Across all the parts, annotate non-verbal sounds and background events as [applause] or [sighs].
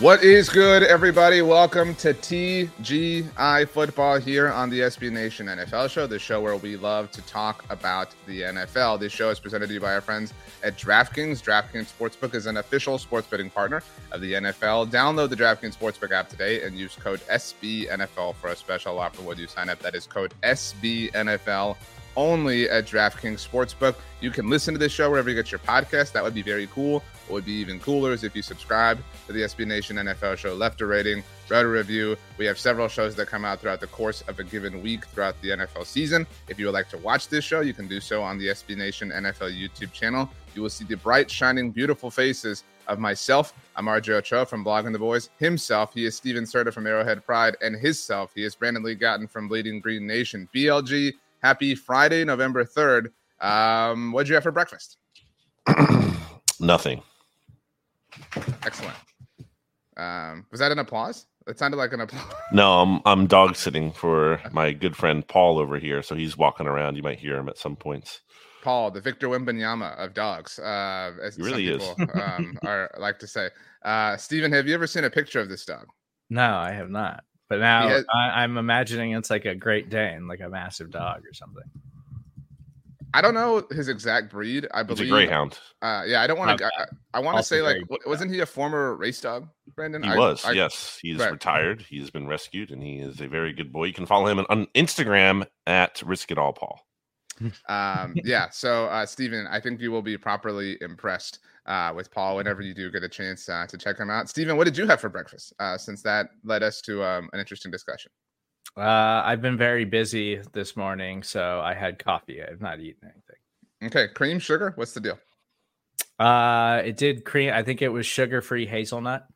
What is good, everybody? Welcome to TGI Football here on the SB Nation NFL Show, the show where we love to talk about the NFL. This show is presented to you by our friends at DraftKings. DraftKings Sportsbook is an official sports betting partner of the NFL. Download the DraftKings Sportsbook app today and use code SBNFL for a special offer when you sign up. That is code SBNFL only at DraftKings Sportsbook. You can listen to this show wherever you get your podcast. That would be very cool. What would be even cooler is if you subscribe to the SB Nation NFL show, left a rating, wrote a review. We have several shows that come out throughout the course of a given week throughout the NFL season. If you would like to watch this show, you can do so on the SB Nation NFL YouTube channel. You will see the bright, shining, beautiful faces of myself. I'm RJ Ochoa from Blogging the Boys. Himself, he is Stephen Serda from Arrowhead Pride. And his self, he is Brandon Lee Gowton from Bleeding Green Nation. BLG, happy Friday, November 3rd. Um, what'd you have for breakfast? [clears throat] Nothing. Excellent. Um, was that an applause? It sounded like an applause. [laughs] No, I'm I'm dog sitting for my good friend Paul over here, so he's walking around. You might hear him at some points. Paul, the Victor Wembanyama of dogs, uh, as he really people, is. um, [laughs] are like to say. Uh, Stephen, have you ever seen a picture of this dog? No, I have not. But now has, I, I'm imagining it's like a Great Dane, like a massive dog or something. I don't know his exact breed. I believe He's a greyhound. Uh, yeah, I don't want to. I, I want to say like, wasn't he a former race dog, Brandon? He I, was. I, yes, he's right. retired. He's been rescued, and he is a very good boy. You can follow him on Instagram at Risk It All Paul. [laughs] um, yeah. So, uh, Stephen, I think you will be properly impressed uh, with Paul whenever you do get a chance uh, to check him out. Stephen, what did you have for breakfast? Uh, since that led us to um, an interesting discussion. Uh, I've been very busy this morning, so I had coffee. I have not eaten anything. Okay, cream, sugar. What's the deal? Uh, it did cream. I think it was sugar-free hazelnut.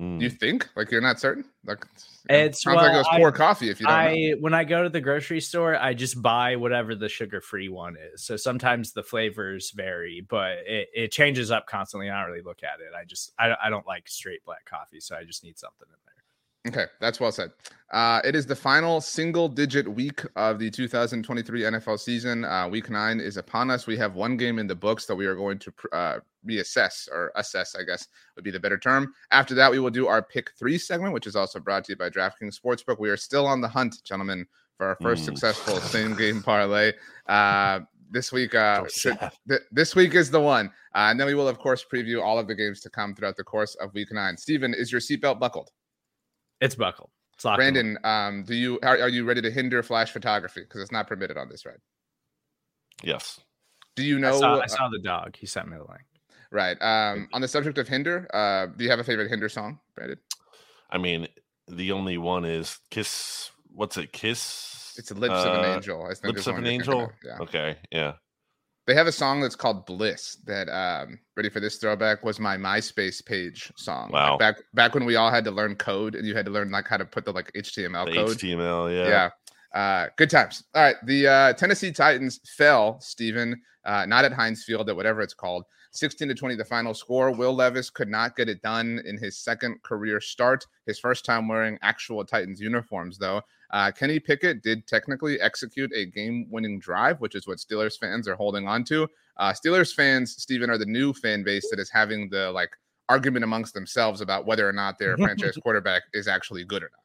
Mm. You think? Like you're not certain? Like it sounds well, like it was poor coffee. If you don't I know. when I go to the grocery store, I just buy whatever the sugar-free one is. So sometimes the flavors vary, but it, it changes up constantly. I don't really look at it. I just I, I don't like straight black coffee, so I just need something in there. Okay, that's well said. Uh, it is the final single digit week of the 2023 NFL season. Uh, week nine is upon us. We have one game in the books that we are going to uh, reassess or assess, I guess would be the better term. After that, we will do our pick three segment, which is also brought to you by DraftKings Sportsbook. We are still on the hunt, gentlemen, for our first mm. successful [laughs] same game parlay. Uh, this week, uh, should, th- this week is the one. Uh, and then we will, of course, preview all of the games to come throughout the course of week nine. Stephen, is your seatbelt buckled? It's buckled. It's locked. Brandon, um, do you are, are you ready to hinder flash photography because it's not permitted on this ride? Yes. Do you know? I saw, I saw uh, the dog. He sent me the link. Right. Um, on the subject of hinder, uh, do you have a favorite hinder song, Brandon? I mean, the only one is Kiss. What's it? Kiss. It's Lips uh, of an uh, Angel. I think Lips of an Angel. Yeah. Okay. Yeah. They have a song that's called Bliss that um ready for this throwback was my MySpace page song. Wow. Like back back when we all had to learn code and you had to learn like how to put the like HTML the code. HTML, yeah. Yeah. Uh, good times. All right. The uh, Tennessee Titans fell, Stephen, uh, not at Heinz Field, at whatever it's called. 16 to 20, the final score. Will Levis could not get it done in his second career start. His first time wearing actual Titans uniforms, though. Uh, Kenny Pickett did technically execute a game winning drive, which is what Steelers fans are holding on to. Uh, Steelers fans, Stephen, are the new fan base that is having the like argument amongst themselves about whether or not their franchise [laughs] quarterback is actually good or not.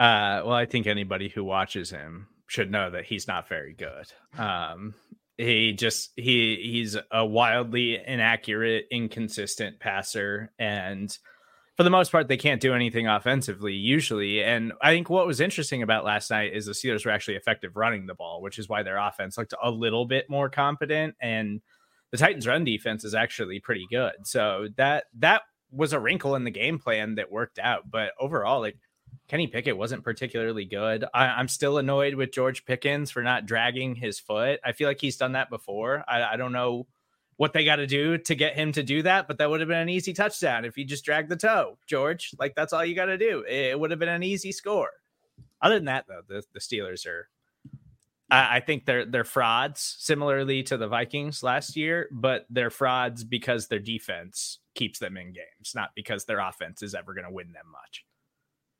Uh, well, I think anybody who watches him should know that he's not very good. Um, he just he he's a wildly inaccurate, inconsistent passer, and for the most part, they can't do anything offensively usually. And I think what was interesting about last night is the Steelers were actually effective running the ball, which is why their offense looked a little bit more competent. And the Titans run defense is actually pretty good. So that that was a wrinkle in the game plan that worked out. But overall, like Kenny Pickett wasn't particularly good. I, am still annoyed with George Pickens for not dragging his foot. I feel like he's done that before. I, I don't know what they got to do to get him to do that, but that would have been an easy touchdown if he just dragged the toe, George. Like that's all you got to do. It would have been an easy score. Other than that, though, the, the Steelers are I think they're they're frauds, similarly to the Vikings last year, but they're frauds because their defense keeps them in games, not because their offense is ever going to win them much.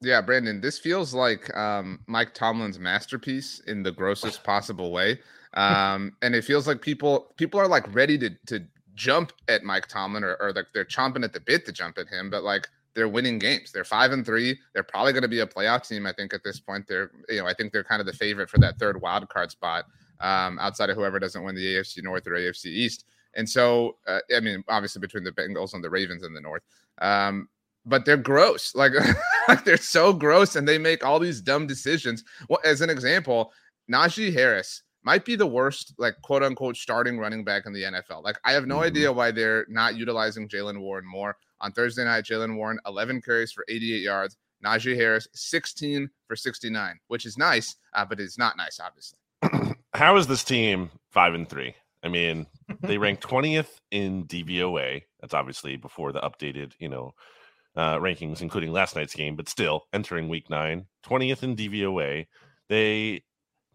Yeah, Brandon, this feels like um, Mike Tomlin's masterpiece in the grossest possible way, um, and it feels like people people are like ready to to jump at Mike Tomlin or, or like they're chomping at the bit to jump at him, but like they're winning games. They're five and three. They're probably going to be a playoff team. I think at this point, they're you know I think they're kind of the favorite for that third wild card spot um, outside of whoever doesn't win the AFC North or AFC East. And so, uh, I mean, obviously between the Bengals and the Ravens in the North, um, but they're gross. Like, [laughs] like they're so gross, and they make all these dumb decisions. Well, as an example, Najee Harris might be the worst, like quote unquote, starting running back in the NFL. Like, I have no mm-hmm. idea why they're not utilizing Jaylen Warren more. On Thursday night, Jaylen Warren, 11 carries for 88 yards. Najee Harris, 16 for 69, which is nice, uh, but it's not nice, obviously. [clears throat] How is this team five and three? I mean, they [laughs] rank 20th in DVOA. That's obviously before the updated, you know, uh, rankings, including last night's game, but still entering week nine, 20th in DVOA. They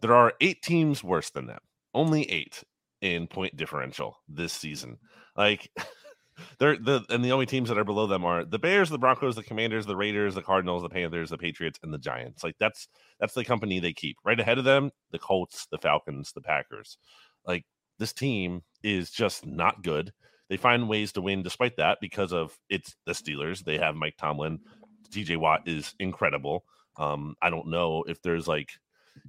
there are eight teams worse than them. Only eight in point differential this season. Like [laughs] they're the and the only teams that are below them are the Bears, the Broncos, the Commanders, the Raiders, the Cardinals, the Panthers, the Patriots, and the Giants. Like that's that's the company they keep. Right ahead of them, the Colts, the Falcons, the Packers. Like this team is just not good. They find ways to win despite that because of it's the Steelers. They have Mike Tomlin. TJ Watt is incredible. Um, I don't know if there's like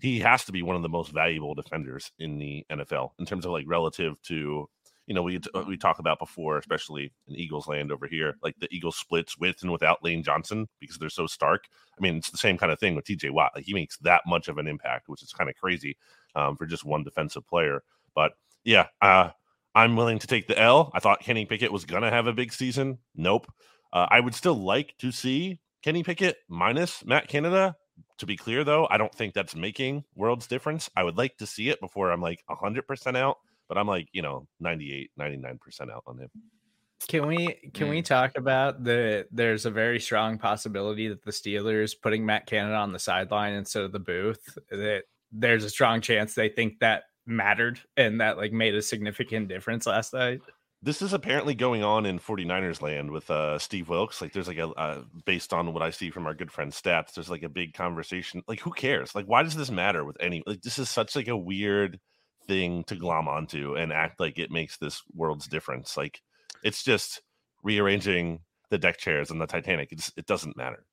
he has to be one of the most valuable defenders in the NFL in terms of like relative to you know we uh, we talk about before, especially in Eagles land over here, like the Eagles splits with and without Lane Johnson because they're so stark. I mean, it's the same kind of thing with TJ Watt. Like he makes that much of an impact, which is kind of crazy um, for just one defensive player. But yeah, uh, I'm willing to take the L. I thought Kenny Pickett was gonna have a big season. Nope. Uh, I would still like to see Kenny Pickett minus Matt Canada. To be clear, though, I don't think that's making worlds difference. I would like to see it before I'm like 100% out but I'm like, you know, 98, 99% out on him. Can we can we mm. talk about the there's a very strong possibility that the Steelers putting Matt Canada on the sideline instead of the booth that there's a strong chance they think that mattered and that like made a significant difference last night. This is apparently going on in 49ers land with uh Steve Wilks. Like there's like a uh, based on what I see from our good friend stats, there's like a big conversation. Like who cares? Like why does this matter with any like this is such like a weird thing to glom onto and act like it makes this world's difference. Like it's just rearranging the deck chairs on the Titanic. It's, it doesn't matter.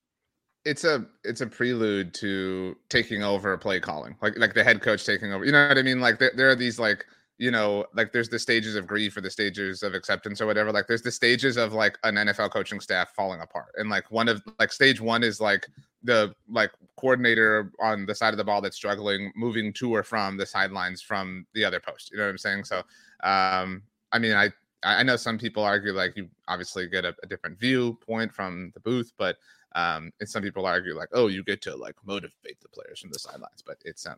It's a it's a prelude to taking over play calling, like like the head coach taking over. You know what I mean? Like there, there are these like you know, like there's the stages of grief or the stages of acceptance or whatever. Like there's the stages of like an NFL coaching staff falling apart. And like one of like stage one is like the like coordinator on the side of the ball that's struggling, moving to or from the sidelines from the other post. You know what I'm saying? So um I mean I I know some people argue like you obviously get a, a different viewpoint from the booth, but um and some people argue like, oh, you get to like motivate the players from the sidelines, but it's um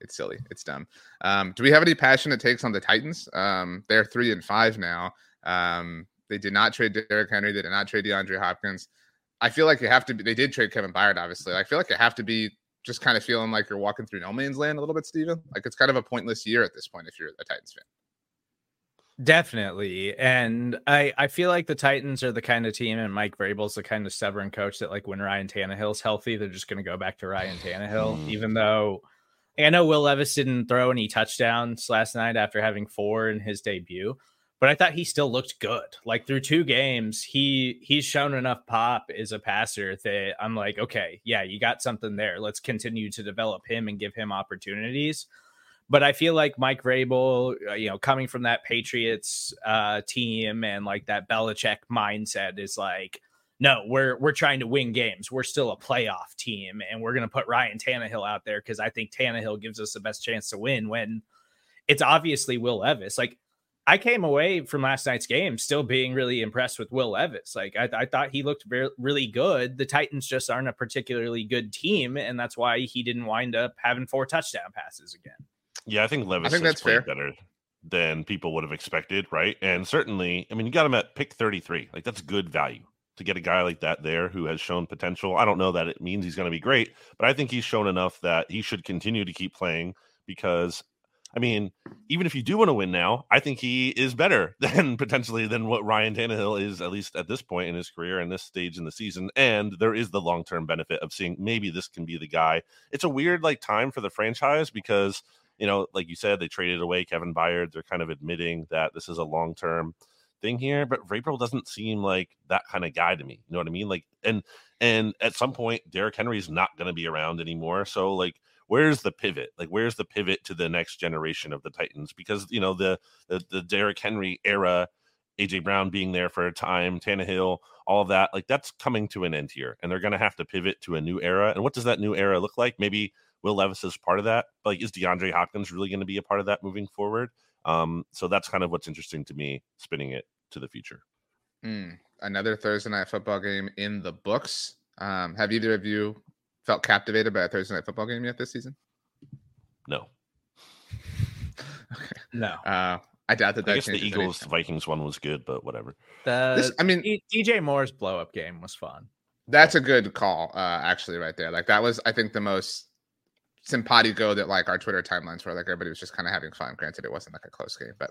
it's silly. It's dumb. Um, do we have any passionate takes on the Titans? Um, they're three and five now. Um, they did not trade Derrick Henry. They did not trade DeAndre Hopkins. I feel like you have to. Be, they did trade Kevin Byard, obviously. I feel like you have to be just kind of feeling like you're walking through no man's land a little bit, Steven. Like it's kind of a pointless year at this point if you're a Titans fan. Definitely. And I, I feel like the Titans are the kind of team, and Mike Vrabel's the kind of stubborn coach that, like, when Ryan Tannehill's healthy, they're just going to go back to Ryan Tannehill, mm. even though I know Will Levis didn't throw any touchdowns last night after having four in his debut, but I thought he still looked good. Like through two games, he he's shown enough pop as a passer that I'm like, okay, yeah, you got something there. Let's continue to develop him and give him opportunities. But I feel like Mike Vrabel, uh, you know, coming from that Patriots uh, team and like that Belichick mindset is like, no, we're we're trying to win games. We're still a playoff team, and we're going to put Ryan Tannehill out there because I think Tannehill gives us the best chance to win. When it's obviously Will Levis. Like I came away from last night's game still being really impressed with Will Levis. Like I, I thought he looked very, really good. The Titans just aren't a particularly good team, and that's why he didn't wind up having four touchdown passes again. Yeah, I think Levis I think that's fair. better than people would have expected, right? And certainly, I mean, you got him at pick 33. Like that's good value to get a guy like that there who has shown potential. I don't know that it means he's going to be great, but I think he's shown enough that he should continue to keep playing because I mean, even if you do want to win now, I think he is better [laughs] than potentially than what Ryan Tannehill is, at least at this point in his career and this stage in the season. And there is the long term benefit of seeing maybe this can be the guy. It's a weird like time for the franchise because you know, like you said, they traded away Kevin Byard. They're kind of admitting that this is a long term thing here, but Vrabel doesn't seem like that kind of guy to me. You know what I mean? Like, and and at some point, Derrick Henry's not going to be around anymore. So like where's the pivot? Like, where's the pivot to the next generation of the Titans? Because you know the the, the Derrick Henry era, AJ Brown being there for a time, Tannehill, all of that, like that's coming to an end here, and they're going to have to pivot to a new era. And what does that new era look like? Maybe Will Levis is part of that. Like, is DeAndre Hopkins really going to be a part of that moving forward? Um, so that's kind of what's interesting to me, spinning it to the future. Mm, another Thursday night football game in the books. Um, have either of you felt captivated by a Thursday night football game yet this season? No. [laughs] okay. No. Uh, I doubt that. I guess the Eagles Vikings one was good, but whatever. The this, I mean, DJ Moore's blow up game was fun. That's a good call, uh, actually, right there. Like that was, I think, the most simpatico that like our Twitter timelines were. Like everybody was just kind of having fun. Granted, it wasn't like a close game, but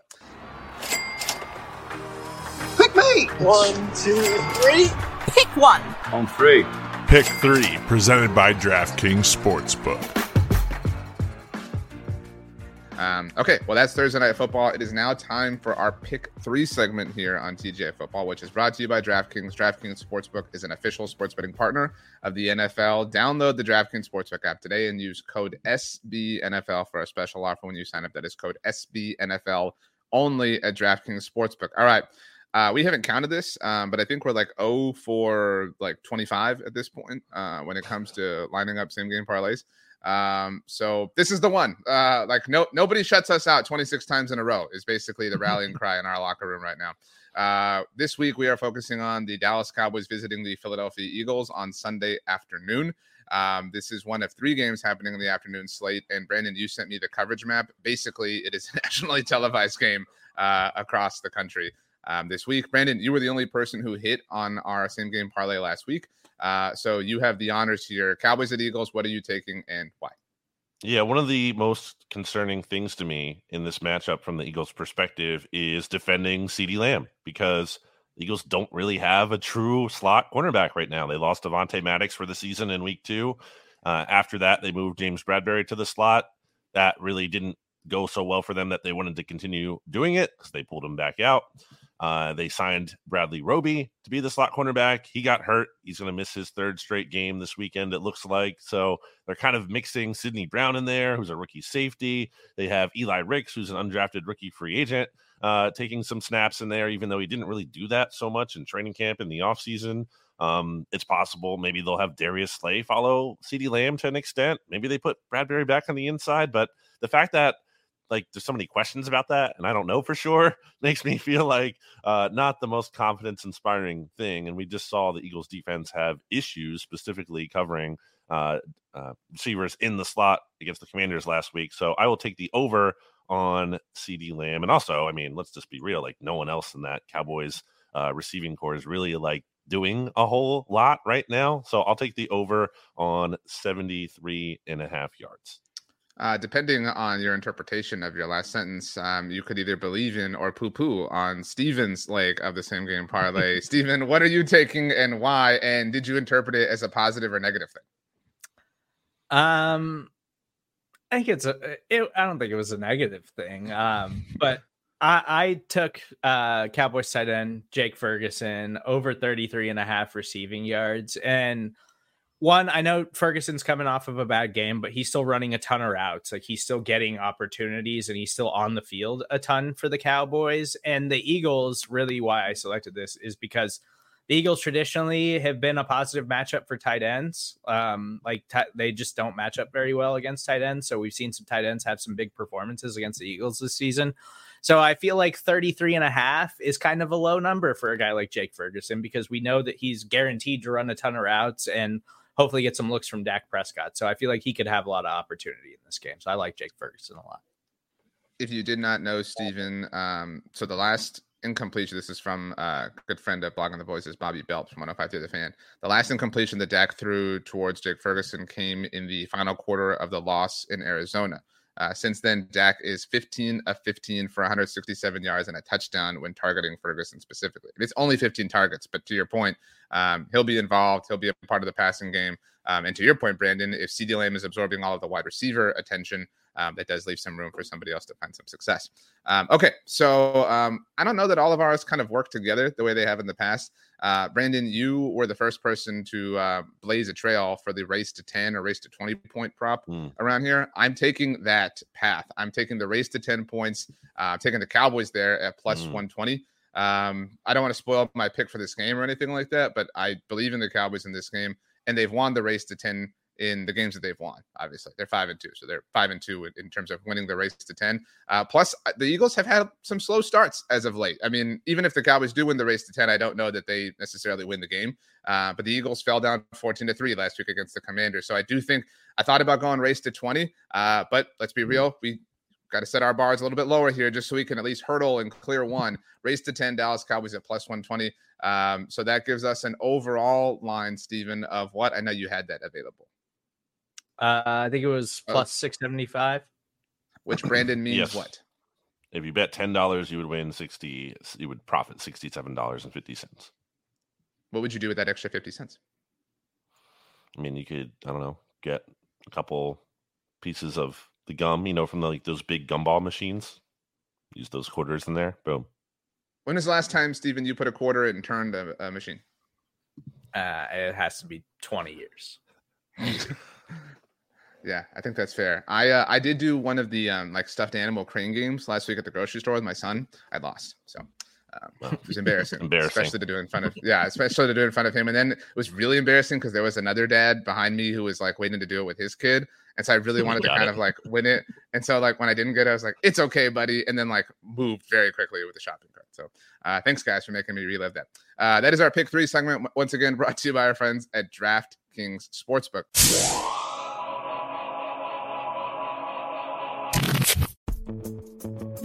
pick me. One, two, three. Pick one. On three. Pick three, presented by DraftKings Sportsbook. Um, okay, well, that's Thursday Night Football. It is now time for our pick three segment here on TGI Football, which is brought to you by DraftKings. DraftKings Sportsbook is an official sports betting partner of the NFL. Download the DraftKings Sportsbook app today and use code SBNFL for a special offer when you sign up. That is code SBNFL only at DraftKings Sportsbook. All right. Uh, we haven't counted this, um, but I think we're like 0 for like 25 at this point uh, when it comes to lining up same game parlays. Um, so this is the one. Uh, like no nobody shuts us out 26 times in a row is basically the rallying [laughs] cry in our locker room right now. Uh, this week we are focusing on the Dallas Cowboys visiting the Philadelphia Eagles on Sunday afternoon. Um, this is one of three games happening in the afternoon slate. And Brandon, you sent me the coverage map. Basically, it is a [laughs] nationally televised game uh, across the country um, this week. Brandon, you were the only person who hit on our same game parlay last week. Uh, so you have the honors here. Cowboys and Eagles, what are you taking and why? Yeah, one of the most concerning things to me in this matchup from the Eagles' perspective is defending CeeDee Lamb because Eagles don't really have a true slot cornerback right now. They lost Avonte Maddox for the season in week two. Uh, after that, they moved James Bradberry to the slot. That really didn't go so well for them that they wanted to continue doing it because they pulled him back out. Uh, they signed Bradley Roby to be the slot cornerback. He got hurt. He's going to miss his third straight game this weekend, it looks like. So they're kind of mixing Sydney Brown in there, who's a rookie safety. They have Eli Ricks, who's an undrafted rookie free agent, uh, taking some snaps in there, even though he didn't really do that so much in training camp in the offseason. Um, it's possible maybe they'll have Darius Slay follow CeeDee Lamb to an extent. Maybe they put Bradberry back on the inside, but the fact that like there's so many questions about that and i don't know for sure [laughs] makes me feel like uh, not the most confidence inspiring thing and we just saw the eagles defense have issues specifically covering uh, uh, receivers in the slot against the commanders last week so i will take the over on CeeDee Lamb and also i mean let's just be real like no one else in that cowboys uh, receiving core is really like doing a whole lot right now so i'll take the over on 73 and a half yards uh, depending on your interpretation of your last sentence, um, you could either believe in or poo poo on Steven's leg of the same game parlay. [laughs] Steven, what are you taking and why? And did you interpret it as a positive or negative thing? Um, I think it's a, it, I don't think it was a negative thing. Um, but I, I took uh, Cowboys tight end Jake Ferguson over 33 and a half receiving yards. And one, I know Ferguson's coming off of a bad game, but he's still running a ton of routes. Like he's still getting opportunities and he's still on the field a ton for the Cowboys. And the Eagles, really why I selected this is because the Eagles traditionally have been a positive matchup for tight ends. Um, like t- they just don't match up very well against tight ends. So we've seen some tight ends have some big performances against the Eagles this season. So I feel like 33 and a half is kind of a low number for a guy like Jake Ferguson because we know that he's guaranteed to run a ton of routes and hopefully get some looks from Dak Prescott. So I feel like he could have a lot of opportunity in this game. So I like Jake Ferguson a lot. If you did not know, Stephen, um, so the last incompletion, this is from a uh, good friend of Blogging the Boys, Bobby Belt from 105 Through the fan. The last incompletion that Dak threw towards Jake Ferguson came in the final quarter of the loss in Arizona. Uh, since then, Dak is 15 of 15 for 167 yards and a touchdown when targeting Ferguson specifically. It's only 15 targets, but to your point, um, he'll be involved. He'll be a part of the passing game. Um, and to your point, Brandon, if CeeDee Lamb is absorbing all of the wide receiver attention, um, that does leave some room for somebody else to find some success. Um, okay, so um, I don't know that all of ours kind of work together the way they have in the past. Uh, Brandon, you were the first person to uh, blaze a trail for the race to 10 or race to 20 point prop mm. around here. I'm taking that path. I'm taking the race to 10 points, uh, taking the Cowboys there at plus mm. 120. Um, I don't want to spoil my pick for this game or anything like that, but I believe in the Cowboys in this game, and they've won the race to 10 in the games that they've won. Obviously, they're five and two, so they're five and two in, terms of winning the race to ten. Uh, plus, uh, the Eagles have had some slow starts as of late. I mean, even if the Cowboys do win the race to ten, I don't know that they necessarily win the game. Uh, but the Eagles fell down fourteen to three last week against the Commanders, so I do think I thought about going race to twenty. Uh, but let's be mm-hmm. real, we got to set our bars a little bit lower here just so we can at least hurdle and clear one. Race to 10, Dallas Cowboys at plus 120. Um, so that gives us an overall line, Stephen, of what? I know you had that available. Uh, I think it was oh. plus 675. Which Brandon means yes. what? If you bet ten dollars, you would win sixty. You would profit sixty-seven dollars and fifty cents. What would you do with that extra fifty cents? I mean, you could I don't know get a couple pieces of the gum, you know, from the, like those big gumball machines. Use those quarters in there. Boom. When was the last time, Stephen, you put a quarter in and turned a, a machine? Uh, it has to be twenty years. [laughs] [laughs] Yeah, I think that's fair. I uh, I did do one of the um, like stuffed animal crane games last week at the grocery store with my son. I lost, so um, it was embarrassing, [laughs] embarrassing, especially to do in front of yeah, especially to do in front of him. And then it was really embarrassing because there was another dad behind me who was like waiting to do it with his kid, and so I really wanted to kind it. of like win it. And so like when I didn't get it, I was like, "It's okay, buddy," and then like moved very quickly with the shopping cart. So uh, thanks guys for making me relive that. Uh, that is our pick three segment. Once again, brought to you by our friends at DraftKings Sportsbook.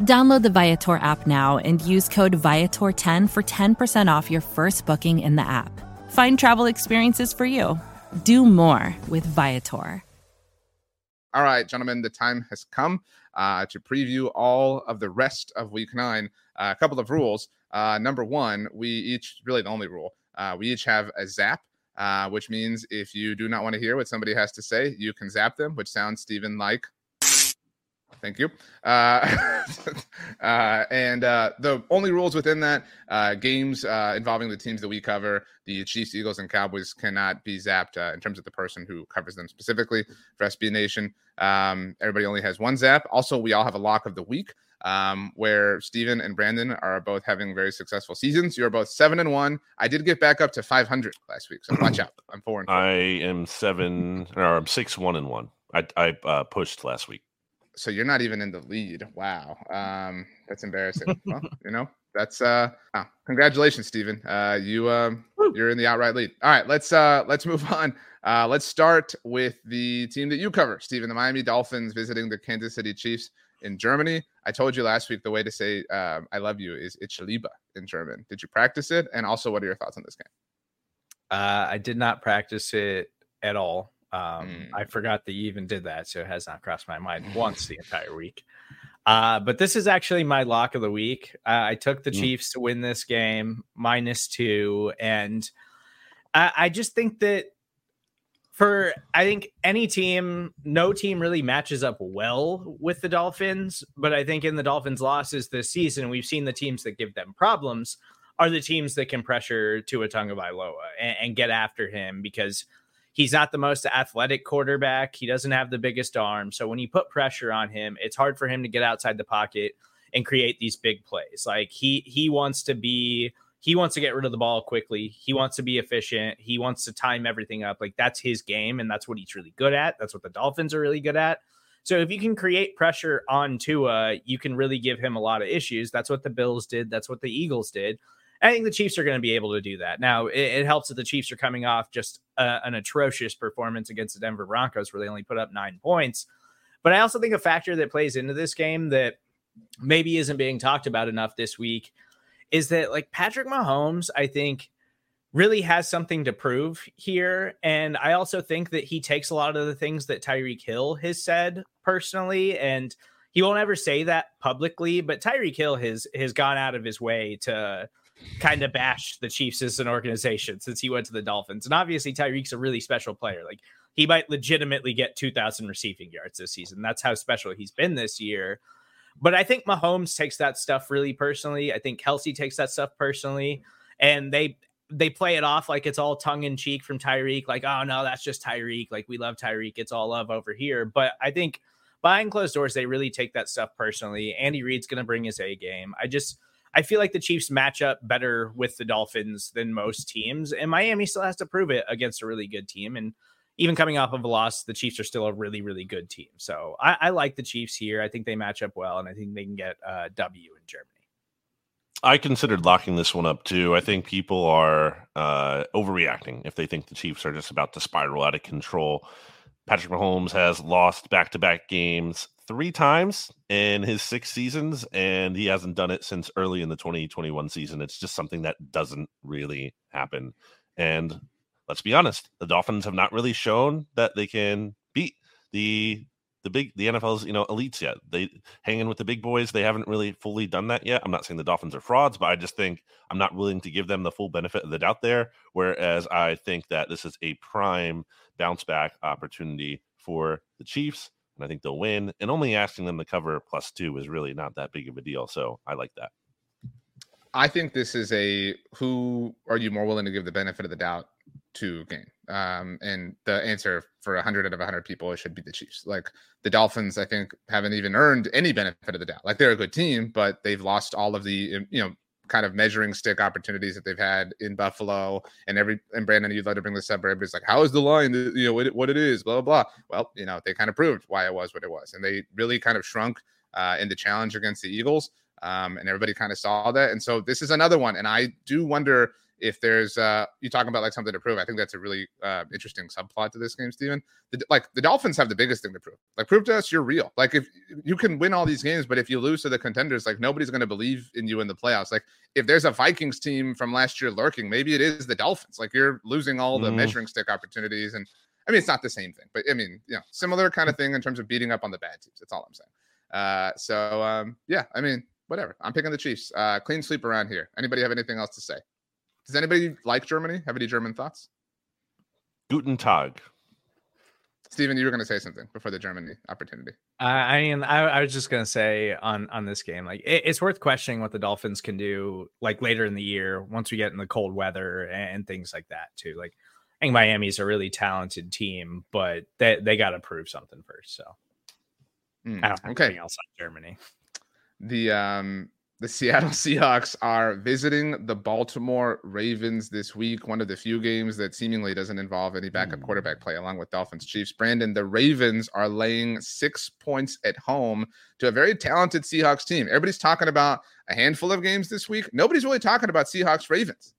Download the Viator app now and use code Viator10 for 10% off your first booking in the app. Find travel experiences for you. Do more with Viator. All right, gentlemen, the time has come uh, to preview all of the rest of week nine. Uh, a couple of rules. Uh, number one, we each, really the only rule, uh, we each have a zap uh, which means if you do not want to hear what somebody has to say, you can zap them, which sounds, Stephen, like. Thank you. Uh, [laughs] uh, and uh, the only rules within that uh, games uh, involving the teams that we cover, the Chiefs, Eagles, and Cowboys, cannot be zapped uh, in terms of the person who covers them specifically for SB Nation. Um, everybody only has one zap. Also, we all have a lock of the week um, where Steven and Brandon are both having very successful seasons. You're both seven and one. I did get back up to 500 last week, so [clears throat] watch out. I'm four and four. I am seven, or I'm six, one and one. I, I uh, pushed last week. So you're not even in the lead. Wow. Um, that's embarrassing. [laughs] well, you know, that's uh oh, congratulations, Stephen. Uh you um you're in the outright lead. All right, let's uh let's move [laughs] on. Uh let's start with the team that you cover, Stephen. the Miami Dolphins visiting the Kansas City Chiefs in Germany. I told you last week the way to say um, "I love you" is "Ich liebe" in German. Did you practice it? And also, what are your thoughts on this game? Uh, I did not practice it at all. Um, mm. I forgot that you even did that, so it has not crossed my mind [laughs] once the entire week. Uh, but this is actually my lock of the week. Uh, I took the mm. Chiefs to win this game minus two, and I, I just think that for I think any team, no team really matches up well with the Dolphins. But I think in the Dolphins' losses this season, we've seen the teams that give them problems are the teams that can pressure Tua Tagovailoa and, and get after him because he's not the most athletic quarterback. He doesn't have the biggest arm. So when you put pressure on him, it's hard for him to get outside the pocket and create these big plays. Like he he wants to be he wants to get rid of the ball quickly. He wants to be efficient. He wants to time everything up. Like that's his game, and that's what he's really good at. That's what the Dolphins are really good at. So if you can create pressure on Tua, you can really give him a lot of issues. That's what the Bills did. That's what the Eagles did. I think the Chiefs are going to be able to do that. Now, it, it helps that the Chiefs are coming off just a, an atrocious performance against the Denver Broncos, where they only put up nine points. But I also think a factor that plays into this game that maybe isn't being talked about enough this week is that like Patrick Mahomes, I think really has something to prove here. And I also think that he takes a lot of the things that Tyreek Hill has said personally. And he won't ever say that publicly, but Tyreek Hill has has gone out of his way to kind of bash the Chiefs as an organization since he went to the Dolphins. And obviously Tyreek's a really special player. Like he might legitimately get 2000 receiving yards this season. That's how special he's been this year. But I think Mahomes takes that stuff really personally. I think Kelce takes that stuff personally, and they they play it off like it's all tongue in cheek from Tyreek, like, oh no, that's just Tyreek. Like we love Tyreek. It's all love over here. But I think behind closed doors, they really take that stuff personally. Andy Reid's gonna bring his A game. I just I feel like the Chiefs match up better with the Dolphins than most teams, and Miami still has to prove it against a really good team. And even coming off of a loss, the Chiefs are still a really, really good team. So I, I like the Chiefs here. I think they match up well, and I think they can get a W in Germany. I considered locking this one up too. I think people are uh, overreacting if they think the Chiefs are just about to spiral out of control. Patrick Mahomes has lost back to back games three times in his six seasons, and he hasn't done it since early in the 2021 season. It's just something that doesn't really happen. And let's be honest, the Dolphins have not really shown that they can beat the the big the NFL's you know elites yet. They hanging with the big boys. They haven't really fully done that yet. I'm not saying the Dolphins are frauds, but I just think I'm not willing to give them the full benefit of the doubt there. Whereas I think that this is a prime bounce back opportunity for the Chiefs, and I think they'll win. And only asking them to cover plus two is really not that big of a deal. So I like that. I think this is a who are you more willing to give the benefit of the doubt to game. Um, and the answer for 100 out of 100 people it should be the Chiefs. Like the Dolphins, I think haven't even earned any benefit of the doubt. Like they're a good team, but they've lost all of the you know kind of measuring stick opportunities that they've had in Buffalo. And every and Brandon, you'd like to bring this up. Everybody's like, "How is the line? You know what it, what it is?" Blah blah blah. Well, you know they kind of proved why it was what it was, and they really kind of shrunk uh, in the challenge against the Eagles. Um, and everybody kind of saw that. And so this is another one. And I do wonder if there's uh you talking about like something to prove i think that's a really uh interesting subplot to this game Steven. The, like the dolphins have the biggest thing to prove. Like prove to us you're real. Like if you can win all these games but if you lose to the contenders like nobody's going to believe in you in the playoffs. Like if there's a vikings team from last year lurking maybe it is the dolphins. Like you're losing all the mm. measuring stick opportunities and i mean it's not the same thing but i mean you know similar kind of thing in terms of beating up on the bad teams. That's all i'm saying. Uh so um yeah i mean whatever. I'm picking the chiefs. Uh clean sweep around here. Anybody have anything else to say does anybody like Germany? Have any German thoughts? Guten Tag. Steven, you were going to say something before the Germany opportunity. Uh, I mean, I, I, was just going to say on on this game, like it, it's worth questioning what the Dolphins can do, like later in the year once we get in the cold weather and, and things like that too. Like, I think Miami's a really talented team, but they they got to prove something first. So, mm, I don't have okay. anything else on Germany. The um the Seattle Seahawks are visiting the Baltimore Ravens this week. One of the few games that seemingly doesn't involve any backup mm. quarterback play, along with Dolphins Chiefs. Brandon, the Ravens are laying six points at home to a very talented Seahawks team. Everybody's talking about a handful of games this week. Nobody's really talking about Seahawks Ravens.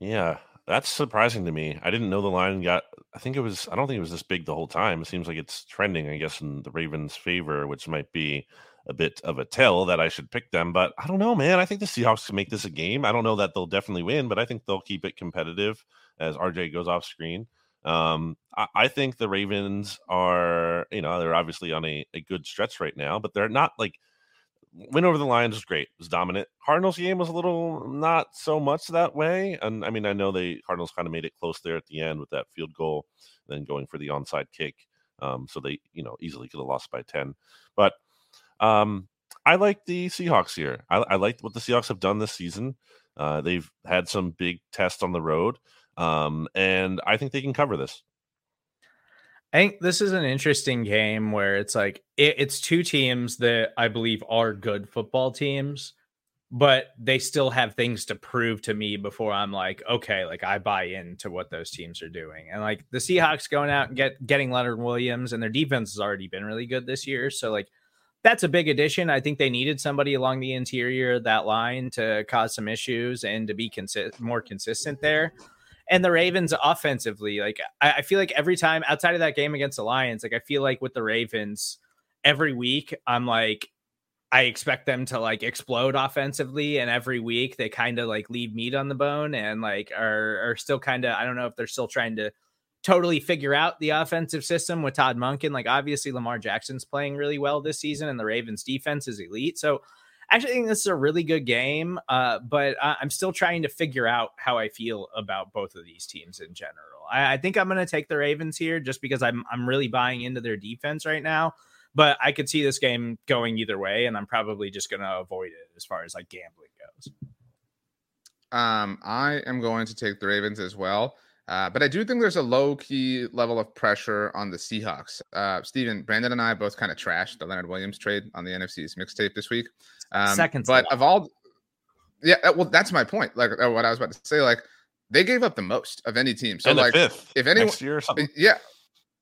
Yeah, that's surprising to me. I didn't know the line got I think it was. I don't think it was this big the whole time. It seems like it's trending. I guess in the Ravens' favor, which might be a bit of a tell that I should pick them. But I don't know, man. I think the Seahawks can make this a game. I don't know that they'll definitely win, but I think they'll keep it competitive as RJ goes off screen. Um, I, I, think the Ravens are, you know, they're obviously on a, a good stretch right now, but they're not like win over the Lions was great. Was dominant. Cardinals game was a little not so much that way. And I mean, I know they Cardinals kind of made it close there at the end with that field goal, then going for the onside kick. Um, so they, you know, easily could have lost by 10. But um, I like the Seahawks here. I, I like what the Seahawks have done this season. Uh, they've had some big tests on the road, um, and I think they can cover this. I think this is an interesting game where it's like it, it's two teams that I believe are good football teams, but they still have things to prove to me before I'm like, okay, like I buy into what those teams are doing. And like the Seahawks going out and get getting Leonard Williams and their defense has already been really good this year. So like that's a big addition. I think they needed somebody along the interior of that line to cause some issues and to be consi- more consistent there. And the Ravens offensively, like I, I feel like every time outside of that game against the Lions, like I feel like with the Ravens, every week I'm like, I expect them to like explode offensively, and every week they kind of like leave meat on the bone and like are are still kind of I don't know if they're still trying to totally figure out the offensive system with Todd Monken. Like obviously Lamar Jackson's playing really well this season, and the Ravens defense is elite. So actually think this is a really good game, uh, but I, am still trying to figure out how I feel about both of these teams in general. I, I think I'm going to take the Ravens here just because I'm I'm really buying into their defense right now. But I could see this game going either way, and I'm probably just going to avoid it as far as like gambling goes. Um, I am going to take the Ravens as well. Uh, but I do think there's a low key level of pressure on the Seahawks. Uh, Steven, Brandon, and I both kind of trashed the Leonard Williams trade on the NFC's mixtape this week. Um, Second, but of all, yeah, uh, well, that's my point. Like uh, what I was about to say, like they gave up the most of any team. So, and like, fifth if anyone, year or something. yeah,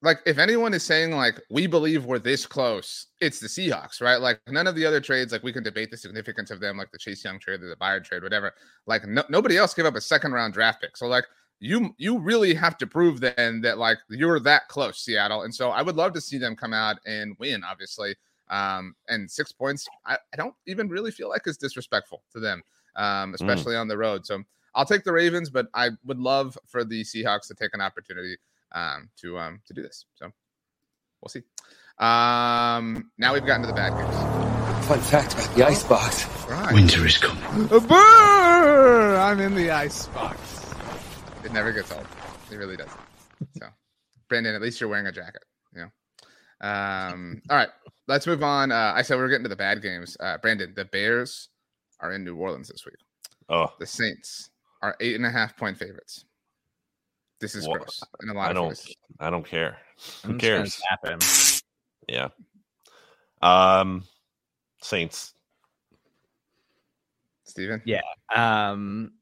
like if anyone is saying like we believe we're this close, it's the Seahawks, right? Like none of the other trades, like we can debate the significance of them, like the Chase Young trade or the Byard trade, whatever. Like no, nobody else gave up a second round draft pick. So like you you really have to prove then that like you're that close, Seattle. And so I would love to see them come out and win, obviously. Um, and six points, I, I don't even really feel like it's disrespectful to them, um, mm. especially mm. on the road. So I'll take the Ravens, but I would love for the Seahawks to take an opportunity um, to um, to do this. So we'll see. Um, now we've gotten to the bad games. Fun fact about the ice box: right. winter is coming. I'm in the ice box. It never gets old. It really doesn't. So, [laughs] Brandon, at least you're wearing a jacket. You know. Um. [laughs] All right. Let's move on. Uh, I said we are getting to the bad games. Uh, Brandon, the Bears are in New Orleans this week. Oh. The Saints are eight and a half point favorites. This is well, gross. In a lot I of don't. Ways. I don't care. Who cares? Yeah. Um. Saints. Steven? Yeah. Um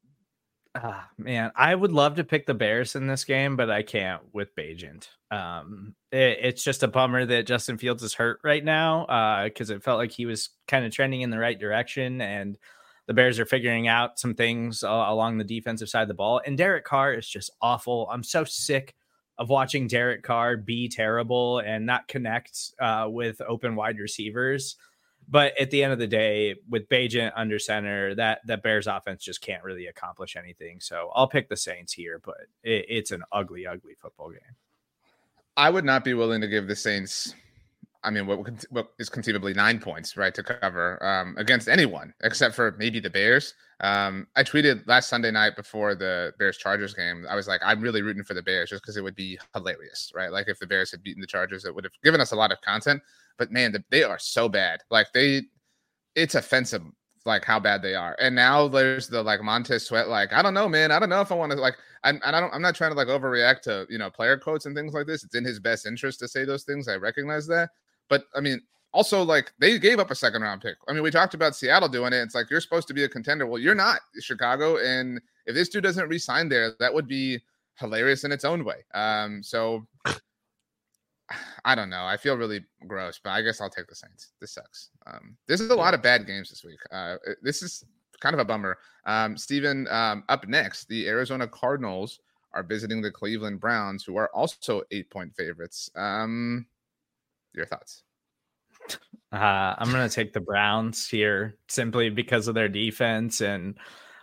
Ah, man, I would love to pick the Bears in this game, but I can't with Bagent. Um, it, it's just a bummer that Justin Fields is hurt right now because uh, it felt like he was kind of trending in the right direction, and the Bears are figuring out some things uh, along the defensive side of the ball. And Derek Carr is just awful. I'm so sick of watching Derek Carr be terrible and not connect uh, with open wide receivers. But at the end of the day, with Bagent under center, that that Bears offense just can't really accomplish anything. So I'll pick the Saints here, but it, it's an ugly, ugly football game. I would not be willing to give the Saints. I mean, what, what is conceivably nine points, right, to cover um, against anyone except for maybe the Bears. Um, I tweeted last Sunday night before the Bears Chargers game. I was like, I'm really rooting for the Bears just because it would be hilarious, right? Like if the Bears had beaten the Chargers, it would have given us a lot of content. But man, they are so bad. Like they, it's offensive. Like how bad they are. And now there's the like Montez Sweat. Like I don't know, man. I don't know if I want to like. And I don't. I'm not trying to like overreact to you know player quotes and things like this. It's in his best interest to say those things. I recognize that. But I mean, also like they gave up a second round pick. I mean, we talked about Seattle doing it. It's like you're supposed to be a contender. Well, you're not Chicago. And if this dude doesn't resign there, that would be hilarious in its own way. Um, so I don't know. I feel really gross, but I guess I'll take the Saints. This sucks. Um, this is a lot of bad games this week. Uh, this is kind of a bummer. Um, Steven, um, up next, the Arizona Cardinals are visiting the Cleveland Browns, who are also eight point favorites. Um, your thoughts? Uh, I'm going to take the Browns here simply because of their defense and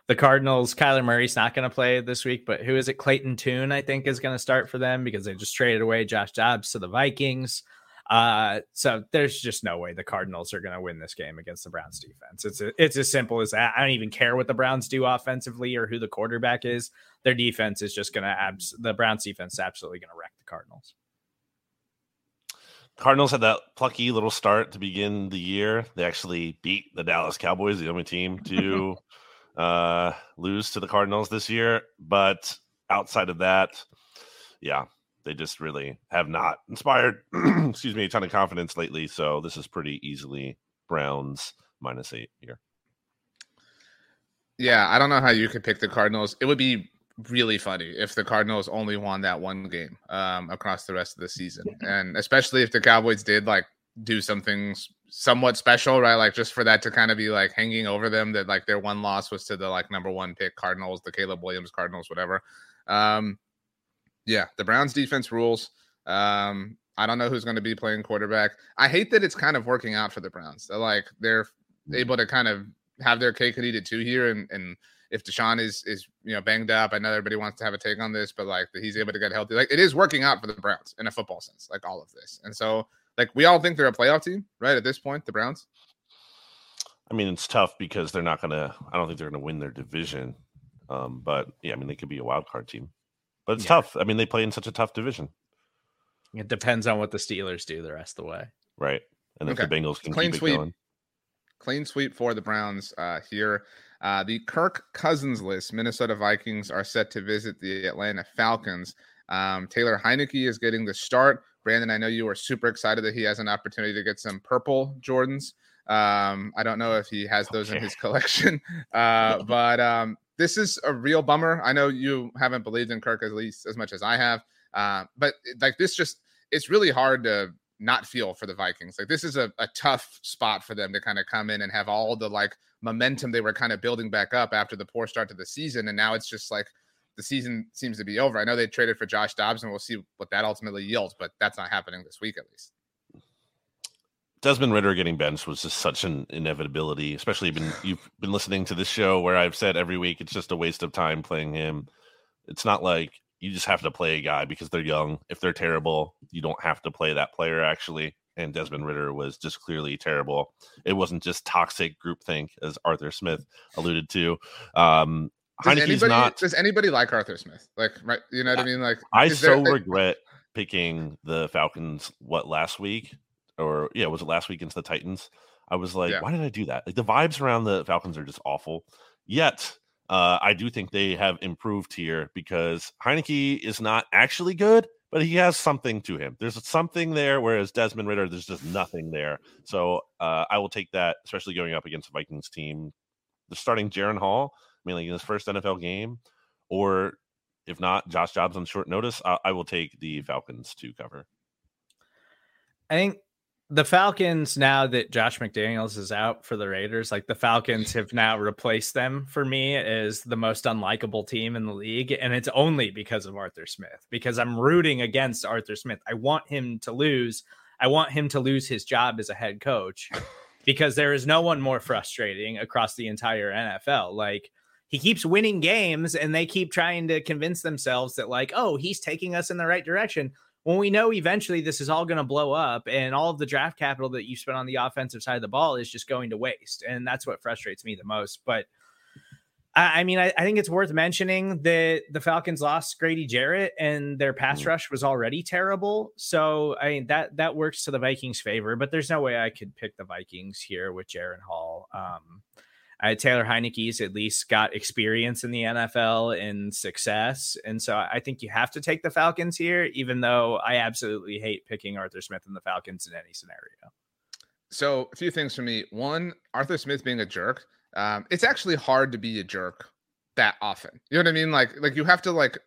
the Cardinals. Kyler Murray's not going to play this week, but who is it? Clayton Tune, I think, is going to start for them because they just traded away Josh Dobbs to the Vikings. Uh, so there's just no way the Cardinals are going to win this game against the Browns defense. It's a, it's as simple as that. I don't even care what the Browns do offensively or who the quarterback is. Their defense is just going to abs- the Browns defense is absolutely going to wreck the Cardinals. Cardinals had that plucky little start to begin the year. They actually beat the Dallas Cowboys, the only team [laughs] to uh, lose to the Cardinals this year. But outside of that, yeah, they just really have not inspired, [clears throat] excuse me, a ton of confidence lately. So this is pretty easily Browns minus eight here. Yeah, I don't know how you could pick the Cardinals. It would be really funny if the Cardinals only won that one game um, across the rest of the season, [laughs] and especially if the Cowboys did like do something somewhat special, right? Like just for that to kind of be like hanging over them that like their one loss was to the like number one pick Cardinals, the Caleb Williams Cardinals, whatever. Um, yeah, the Browns defense rules. Um, I don't know who's going to be playing quarterback. I hate that it's kind of working out for the Browns. They're like they're able to kind of have their cake and eat it too here. And and if Deshaun is is you know banged up, I know everybody wants to have a take on this, but like he's able to get healthy. Like it is working out for the Browns in a football sense, like all of this. And so like we all think they're a playoff team, right? At this point, the Browns. I mean, it's tough because they're not gonna. I don't think they're gonna win their division. Um, but yeah, I mean, they could be a wild card team. But it's yeah. tough. I mean, they play in such a tough division. It depends on what the Steelers do the rest of the way. Right. And if the Bengals can Clean keep sweep. it going. Clean sweep for the Browns uh, here. Uh, the Kirk Cousins list. Minnesota Vikings are set to visit the Atlanta Falcons. Um, Taylor Heinicke is getting the start. Brandon, I know you were super excited that he has an opportunity to get some purple Jordans. Um, I don't know if he has those okay. in his [laughs] collection, uh, [laughs] but um, this is a real bummer. I know you haven't believed in Kirk at least as much as I have, uh, but like this, just it's really hard to not feel for the Vikings. Like this is a, a tough spot for them to kind of come in and have all the like momentum they were kind of building back up after the poor start to the season, and now it's just like the season seems to be over. I know they traded for Josh Dobbs, and we'll see what that ultimately yields, but that's not happening this week at least. Desmond Ridder getting benched was just such an inevitability, especially been [sighs] you've been listening to this show where I've said every week it's just a waste of time playing him. It's not like you just have to play a guy because they're young. If they're terrible, you don't have to play that player actually. And Desmond Ridder was just clearly terrible. It wasn't just toxic groupthink, as Arthur Smith alluded to. Um, does anybody, not. Does anybody like Arthur Smith? Like, right? You know what I mean? Like, I so there, regret picking the Falcons. What last week? or yeah, was it last week against the Titans? I was like, yeah. why did I do that? Like the vibes around the Falcons are just awful. Yet, uh, I do think they have improved here because Heinicke is not actually good, but he has something to him. There's something there, whereas Desmond Ridder, there's just nothing there. So uh, I will take that, especially going up against the Vikings team. They're starting Jaren Hall, I like in his first NFL game, or if not, Josh Dobbs on short notice. I, I will take the Falcons to cover. I think the Falcons now that Josh McDaniels is out for the Raiders, like the Falcons have now replaced them for me as the most unlikable team in the league, and it's only because of Arthur Smith. Because I'm rooting against Arthur Smith. I want him to lose. I want him to lose his job as a head coach because there is no one more frustrating across the entire NFL. Like he keeps winning games and they keep trying to convince themselves that like, oh, he's taking us in the right direction when we know eventually this is all going to blow up and all of the draft capital that you spent on the offensive side of the ball is just going to waste. And that's what frustrates me the most. But I, I mean, I, I, think it's worth mentioning that the Falcons lost Grady Jarrett and their pass mm. rush was already terrible. So I mean that that works to the Vikings' favor, but there's no way I could pick the Vikings here with Jaren Hall. Um, uh, Taylor Heinicke's at least got experience in the NFL and success. And so I think you have to take the Falcons here, even though I absolutely hate picking Arthur Smith and the Falcons in any scenario. So a few things for me. One, Arthur Smith being a jerk. Um, it's actually hard to be a jerk that often. You know what I mean? Like, like you have to like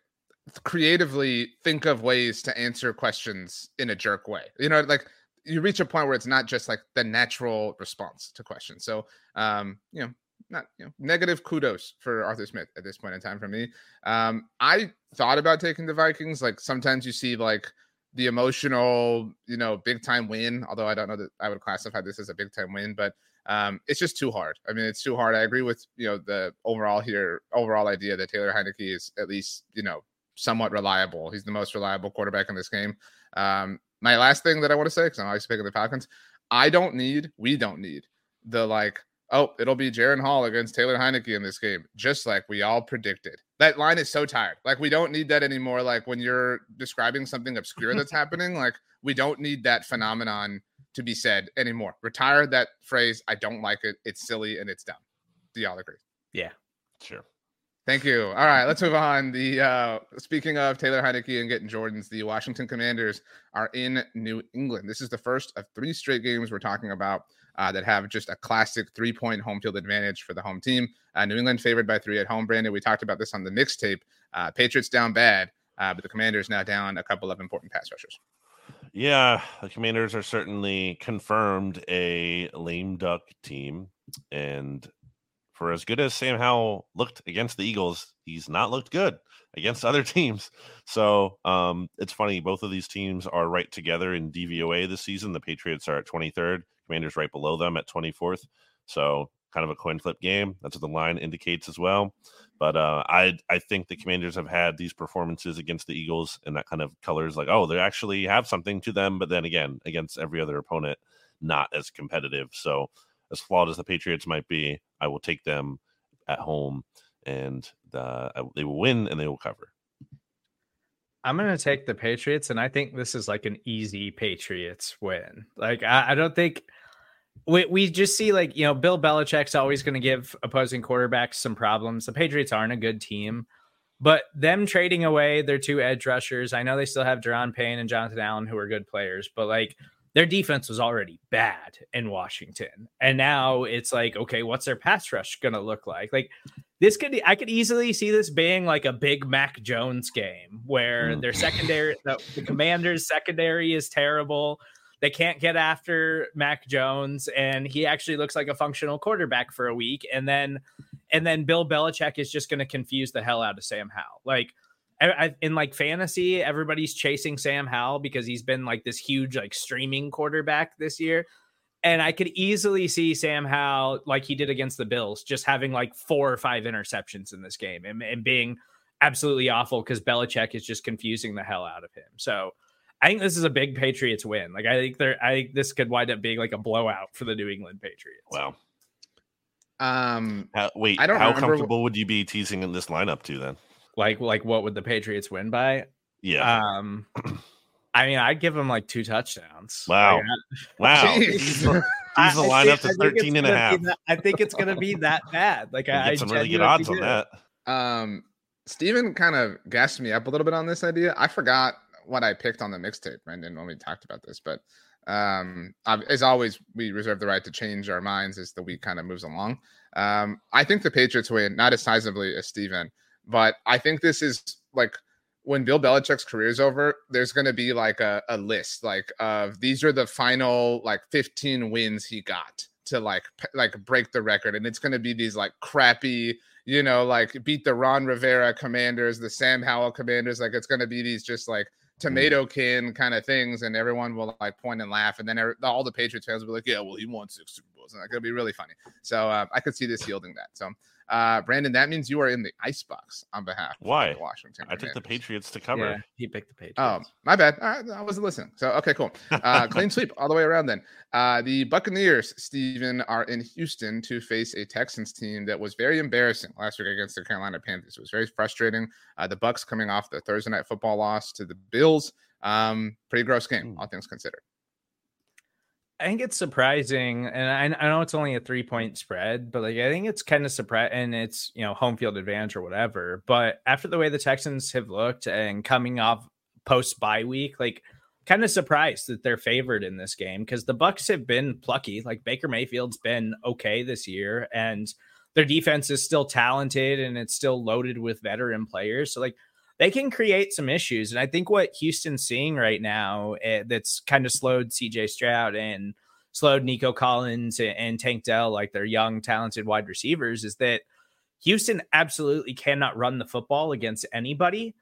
creatively think of ways to answer questions in a jerk way. You know, like you reach a point where it's not just like the natural response to questions. So, um, you know, not you know negative kudos for Arthur Smith at this point in time for me. Um, I thought about taking the Vikings. Like sometimes you see like the emotional, you know, big time win. Although I don't know that I would classify this as a big time win, but um, it's just too hard. I mean, it's too hard. I agree with you know the overall here overall idea that Taylor Heinicke is at least you know somewhat reliable. He's the most reliable quarterback in this game. Um, my last thing that I want to say, because I'm always picking the Falcons, I don't need, we don't need the like, oh, it'll be Jaren Hall against Taylor Heinicke in this game, just like we all predicted. That line is so tired. Like we don't need that anymore. Like when you're describing something obscure that's [laughs] happening, like we don't need that phenomenon to be said anymore. Retire that phrase. I don't like it. It's silly and it's dumb. Do y'all agree? Yeah. Sure. Thank you. All right, let's move on. The uh speaking of Taylor Heinicke and getting Jordans, the Washington Commanders are in New England. This is the first of three straight games we're talking about uh, that have just a classic three-point home field advantage for the home team. Uh, New England favored by three at home. Brandon, we talked about this on the mixtape. Uh, Patriots down bad, uh, but the Commanders now down a couple of important pass rushers. Yeah, the Commanders are certainly confirmed a lame duck team, and for as good as Sam Howell looked against the Eagles, he's not looked good against [laughs] other teams. So um, it's funny. Both of these teams are right together in DVOA this season. The Patriots are at 23rd, Commanders right below them at 24th. So kind of a coin flip game. That's what the line indicates as well. But uh, I I think the Commanders have had these performances against the Eagles, and that kind of colors like, oh, they actually have something to them. But then again, against every other opponent, not as competitive. So as flawed as the Patriots might be, I will take them at home, and the, they will win and they will cover. I'm gonna take the Patriots, and I think this is like an easy Patriots win. Like I, I don't think we we just see like you know Bill Belichick's always going to give opposing quarterbacks some problems. The Patriots aren't a good team, but them trading away their two edge rushers, I know they still have Daron Payne and Jonathan Allen who are good players, but like their defense was already bad in Washington. And now it's like, okay, what's their pass rush going to look like? Like this could I could easily see this being like a big Mac Jones game where mm. their [laughs] secondary the, the Commanders secondary is terrible. They can't get after Mac Jones and he actually looks like a functional quarterback for a week and then and then Bill Belichick is just going to confuse the hell out of Sam Howell. Like I, in like fantasy, everybody's chasing Sam Howell because he's been like this huge like streaming quarterback this year. And I could easily see Sam Howell, like he did against the Bills, just having like four or five interceptions in this game and, and being absolutely awful because Belichick is just confusing the hell out of him. So I think this is a big Patriots win. Like I think there, I think this could wind up being like a blowout for the New England Patriots. Wow. Um, how, wait, I don't how comfortable would you be teasing in this lineup to then? Like like what would the Patriots win by? Yeah. Um [clears throat] I mean, I'd give him like two touchdowns. Wow. Like, [laughs] wow. He's the [laughs] lineup to 13 and a half. That, I think it's going to be that bad. Like, I get some really good odds on that. Um, Steven kind of gassed me up a little bit on this idea. I forgot what I picked on the mixtape, Brandon, when we talked about this. But um, as always, we reserve the right to change our minds as the week kind of moves along. Um, I think the Patriots win, not as sizably as Steven. But I think this is like when Bill Belichick's career is over, there's going to be like a, a list like of these are the final like 15 wins he got to like like break the record, and it's going to be these like crappy, you know, like beat the Ron Rivera Commanders, the Sam Howell Commanders. Like it's going to be these just like tomato can kind of things, and everyone will like point and laugh, and then all the Patriots fans will be like, "Yeah, well, he won six Super Bowls," and like, it'll be really funny. So uh, I could see this yielding that. So uh, Brandon, that means you are in the ice box on behalf Why? of Washington. I took the Patriots to cover. Yeah, he picked the Patriots. Oh, my bad. I, I wasn't listening. So okay, cool. Uh, [laughs] clean sweep all the way around. Then uh, the Buccaneers, Stephen, are in Houston to face a Texans team that was very embarrassing last week against the Carolina Panthers. It was very frustrating. Uh, the Bucs coming off the Thursday night football loss to the Bills. Um, pretty gross game, mm. all things considered. I think it's surprising, and I, I, know it's only a three point spread, but like I think it's kind of surprising, and it's you know home field advantage or whatever. But after the way the Texans have looked and coming off post bye week, like kind of surprised that they're favored in this game because the Bucs have been plucky. Like Baker Mayfield's been okay this year, and their defense is still talented and it's still loaded with veteran players. So like they can create some issues. And I think what Houston's seeing right now uh, that's kind of slowed CJ Stroud and slowed Nico Collins and Tank Dell, like their young, talented wide receivers, is that Houston absolutely cannot run the football against anybody.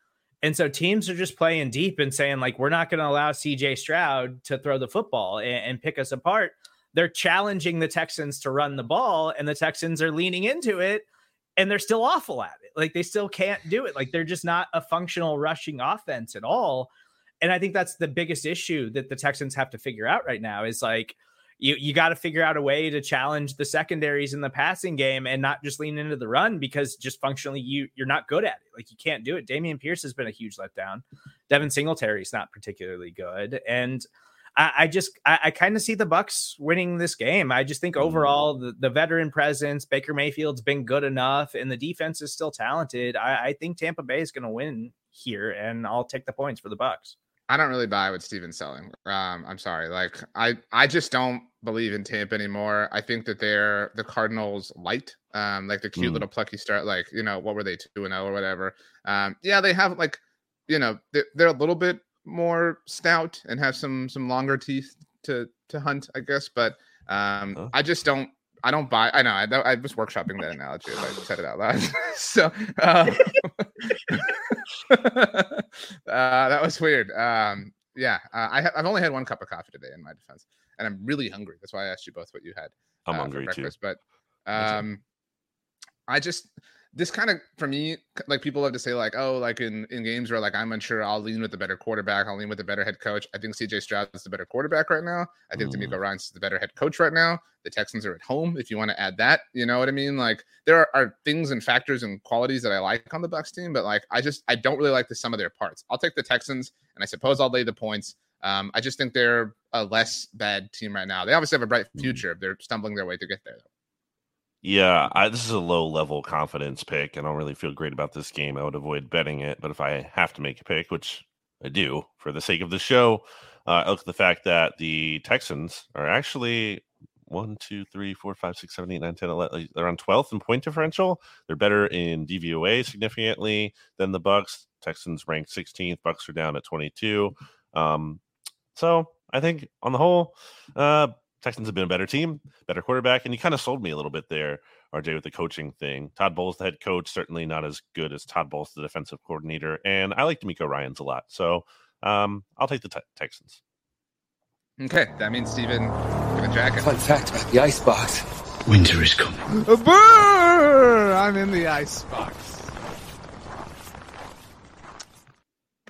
And so teams are just playing deep and saying, like, we're not going to allow CJ Stroud to throw the football and, and, pick us apart. They're challenging the Texans to run the ball, and the Texans are leaning into it, and they're still awful at it. Like, they still can't do it. Like, they're just not a functional rushing offense at all. And I think that's the biggest issue that the Texans have to figure out right now is like, you you got to figure out a way to challenge the secondaries in the passing game and not just lean into the run because just functionally you you're not good at it. Like you can't do it. Dameon Pierce has been a huge letdown. Devin Singletary is not particularly good, and I, I just I, I kind of see the Bucs winning this game. I just think mm. overall the, the veteran presence, Baker Mayfield's been good enough, and the defense is still talented. I, I think Tampa Bay is going to win here, and I'll take the points for the Bucs. I don't really buy what Steven's selling. Um, I'm sorry. Like I, I just don't believe in Tampa anymore. I think that they're the Cardinals light. Um, like the cute mm. little plucky start, like, you know, what were they two and oh or whatever. Um, yeah, they have like, you know, they're, they're a little bit more stout and have some some longer teeth to to hunt, I guess. But um, huh? I just don't I don't buy. I know. I, I was workshopping that analogy. I said it out loud. [laughs] so uh, [laughs] uh, that was weird. Um, yeah, uh, I have only had one cup of coffee today in my defense, and I'm really hungry. That's why I asked you both what you had. I'm uh, hungry too. But um, I just this kind of for me like people love to say like oh like in in games where like i'm unsure i'll lean with the better quarterback i'll lean with the better head coach i think cj stroud is the better quarterback right now i think mm. DeMeco Ryans the better head coach right now the texans are at home if you want to add that you know what i mean like there are, are things and factors and qualities that i like on the bucs team but like i just i don't really like the sum of their parts i'll take the texans and i suppose i'll lay the points um, I just think they're a less bad team right now. They obviously have a bright mm. future. They're stumbling their way to get there. Though. Yeah, I, this is a low level confidence pick. I don't really feel great about this game. I would avoid betting it, but if I have to make a pick, which I do for the sake of the show, uh, I look at the fact that the Texans are actually one, two, three, four, five, six, seven, eight, nine, 10, 11. They're on 12th in point differential. They're better in DVOA significantly than the Bucs. Texans ranked 16th. Bucs are down at 22. Um, so I think on the whole, uh, Texans have been a better team, better quarterback, and you kind of sold me a little bit there, RJ, with the coaching thing. Todd Bowles, the head coach, certainly not as good as Todd Bowles, the defensive coordinator, and I like DeMeco Ryans a lot, so um, I'll take the te- Texans. Okay, that means Steven, give a jacket. Fun fact about the icebox: winter is coming. I'm in the icebox.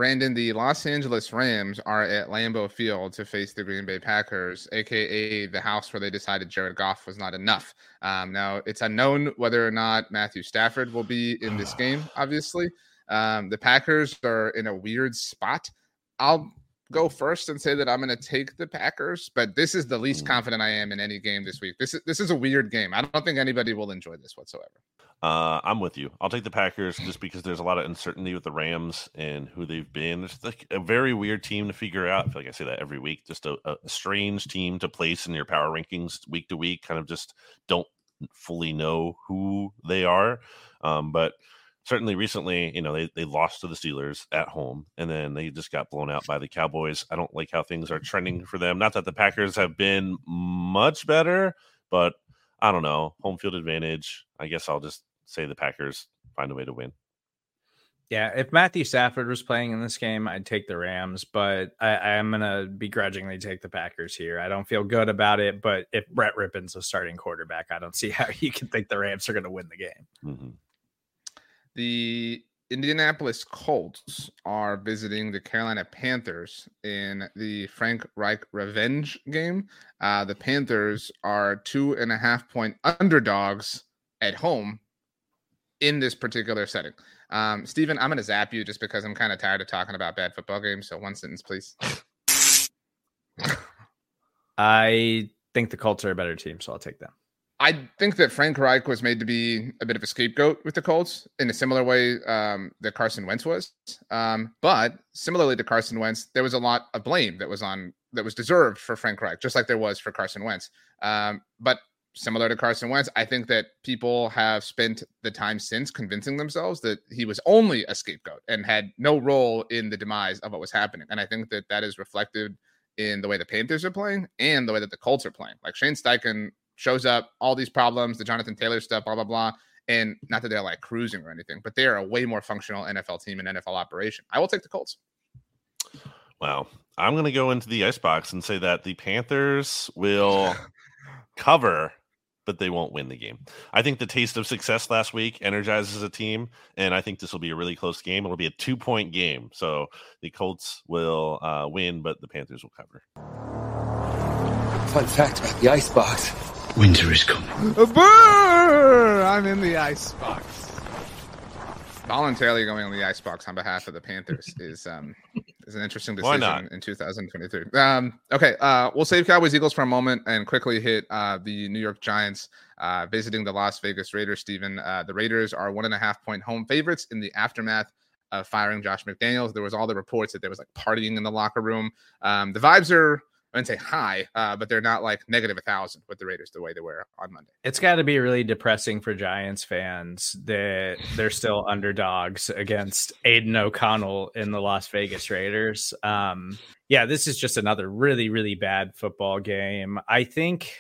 Brandon, the Los Angeles Rams are at Lambeau Field to face the Green Bay Packers, aka the house where they decided Jared Goff was not enough. Um, now, it's unknown whether or not Matthew Stafford will be in this [sighs] game, obviously. Um, the Packers are in a weird spot. I'll go first and say that I'm going to take the Packers, but this is the least mm. confident I am in any game this week. This is this is a weird game. I don't think anybody will enjoy this whatsoever. Uh, I'm with you. I'll take the Packers just because there's a lot of uncertainty with the Rams and who they've been. It's like a very weird team to figure out. I feel like I say that every week. Just a, a strange team to place in your power rankings week to week. Kind of just don't fully know who they are. Um, but certainly recently, you know, they, they lost to the Steelers at home and then they just got blown out by the Cowboys. I don't like how things are trending for them. Not that the Packers have been much better, but I don't know. Home field advantage. I guess I'll just say the Packers find a way to win. Yeah, if Matthew Stafford was playing in this game, I'd take the Rams, but I, am gonna begrudgingly take the Packers here. I don't feel good about it, but if Brett Rypien's a starting quarterback, I don't see [laughs] how you can think the Rams are gonna win the game. Mm-hmm. The Indianapolis Colts are visiting the Carolina Panthers in the Frank Reich revenge game. Uh, the Panthers are two and a half point underdogs at home in this particular setting. Um, Steven, I'm going to zap you just because I'm kind of tired of talking about bad football games. So one sentence, please. [laughs] I think the Colts are a better team, so I'll take them. I think that Frank Reich was made to be a bit of a scapegoat with the Colts in a similar way um, that Carson Wentz was. Um, but similarly to Carson Wentz, there was a lot of blame that was on that was deserved for Frank Reich, just like there was for Carson Wentz. Um, but similar to Carson Wentz, I think that people have spent the time since convincing themselves that he was only a scapegoat and had no role in the demise of what was happening. And I think that that is reflected in the way the Panthers are playing and the way that the Colts are playing. Like Shane Steichen shows up, all these problems, the Jonathan Taylor stuff, blah blah blah. And not that they're like cruising or anything, but they are a way more functional NFL team and NFL operation. I will take the Colts. Wow. I'm going to go into the icebox and say that the Panthers will [laughs] cover, but they won't win the game. I think the taste of success last week energizes a team, and I think this will be a really close game. It'll be a two point game. So the Colts will uh, win, but the Panthers will cover. Fun fact about the icebox winter is coming. Brr! I'm in the icebox. Voluntarily going on the icebox on behalf of the Panthers [laughs] is um is an interesting decision in 2023. Um, okay, uh, we'll save Cowboys Eagles for a moment and quickly hit uh, the New York Giants uh, visiting the Las Vegas Raiders. Stephen, uh, the Raiders are one and a half point home favorites in the aftermath of firing Josh McDaniels. There was all the reports that there was like partying in the locker room. Um, the vibes are I wouldn't say high, uh, but they're not like negative a thousand with the Raiders the way they were on Monday. It's got to be really depressing for Giants fans that they're still underdogs against Aidan O'Connell in the Las Vegas Raiders. Um, yeah, this is just another really, really bad football game. I think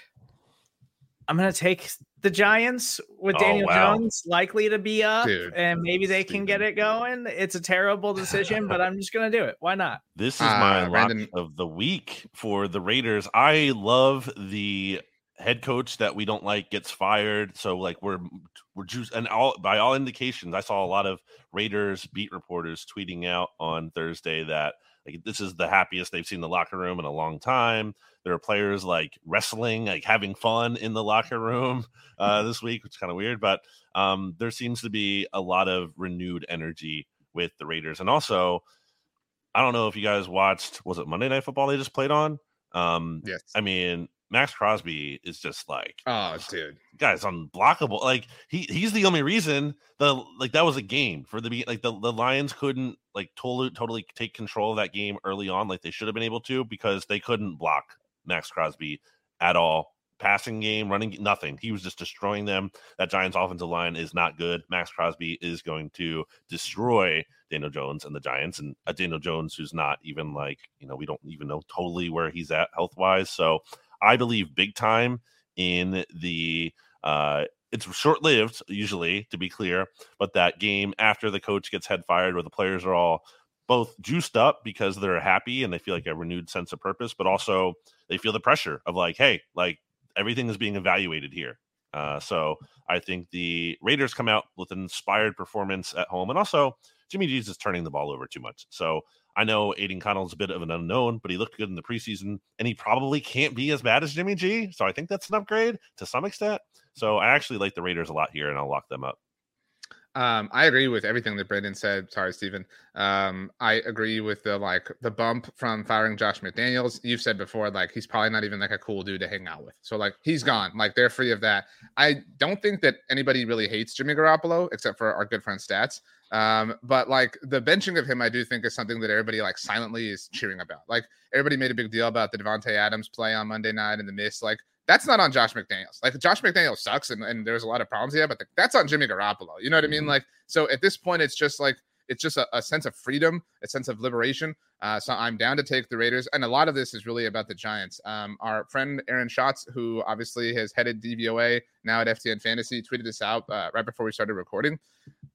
I'm going to take the Giants with Oh, Daniel wow. Jones likely to be up, Dude, and maybe they can get it going. It's a terrible decision, but I'm just going to do it. Why not? [laughs] This is Uh, my lock Brandon- of the week for the Raiders. I love the head coach that we don't like gets fired. So like we're we're juice and all by all indications, I saw a lot of Raiders beat reporters tweeting out on Thursday that like this is the happiest they've seen the locker room in a long time. There are players like wrestling, like having fun in the locker room [laughs] uh, this week, which is kind of weird. But um, there seems to be a lot of renewed energy with the Raiders, and also I don't know if you guys watched. Was it Monday Night Football they just played on? Um, Yes. I mean, Maxx Crosby is just like Oh, [sighs] dude. guy's unblockable. Like he he's the only reason the like that was a game for the like the, the Lions couldn't like totally totally take control of that game early on like they should have been able to because they couldn't block Maxx Crosby at all. Passing game, running nothing. He was just destroying them. That Giants offensive line is not good. Maxx Crosby is going to destroy Daniel Jones and the Giants, and a Daniel Jones who's not even like you know we don't even know totally where he's at health wise. So I believe big time in the uh it's short lived usually to be clear, but that game after the coach gets head fired where the players are all both juiced up because they're happy and they feel like a renewed sense of purpose, but also they feel the pressure of like, hey, like everything is being evaluated here. Uh, so I think the Raiders come out with an inspired performance at home, and also Jimmy G's is turning the ball over too much. So I know Aidan Connell's a bit of an unknown, but he looked good in the preseason, and he probably can't be as bad as Jimmy G. So I think that's an upgrade to some extent. So I actually like the Raiders a lot here, and I'll lock them up. Um, I agree with everything that Brandon said. Sorry, Stephen. Um, I agree with the like the bump from firing Josh McDaniels. You've said before, like he's probably not even like a cool dude to hang out with. So like he's gone. Like they're free of that. I don't think that anybody really hates Jimmy Garoppolo except for our good friend Stats. Um, but like the benching of him, I do think is something that everybody like silently is cheering about. Like everybody made a big deal about the Davante Adams play on Monday night and the miss. Like that's not on Josh McDaniels. Like Josh McDaniels sucks and, and there's a lot of problems here, but the, that's on Jimmy Garoppolo. You know what I mean? Mm-hmm. Like, so at this point, it's just like, it's just a, a sense of freedom, a sense of liberation. Uh, so I'm down to take the Raiders. And a lot of this is really about the Giants. Um, our friend Aaron Schatz, who obviously has headed DVOA now at FTN Fantasy, tweeted this out uh, right before we started recording.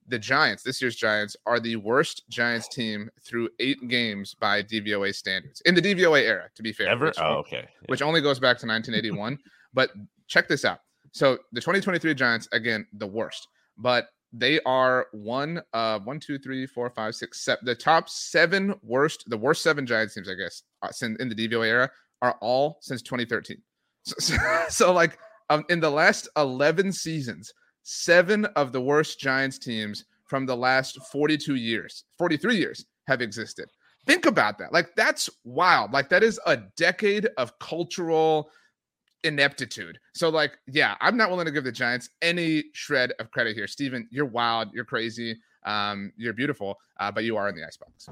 The Giants, this year's Giants, are the worst Giants team through eight games by DVOA standards in the DVOA era, to be fair. Ever? which- Oh, okay. Yeah. which only goes back to 1981. [laughs] but check this out. So the 2023 Giants, again, the worst, but they are one, uh, one, two, three, four, five, six, seven. The top seven worst, the worst seven Giants teams, I guess, uh, in the DVOA era are all since 2013. So, so, [laughs] so like um, in the last 11 seasons, seven of the worst Giants teams from the last 42 years, 43 years have existed. Think about that. Like that's wild. Like that is a decade of cultural ineptitude. So like, yeah, I'm not willing to give the Giants any shred of credit here. Steven, you're wild, you're crazy, um, you're beautiful, uh, but you are in the icebox.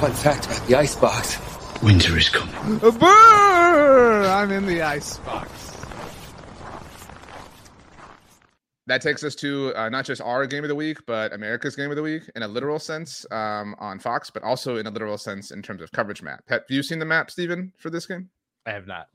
Fun fact about the icebox winter is coming. I'm in the icebox. that takes us to uh, not just our game of the week, but America's game of the week in a literal sense um, on Fox, but also in a literal sense in terms of coverage map. Have you seen the map, Stephen, for this game? I have not.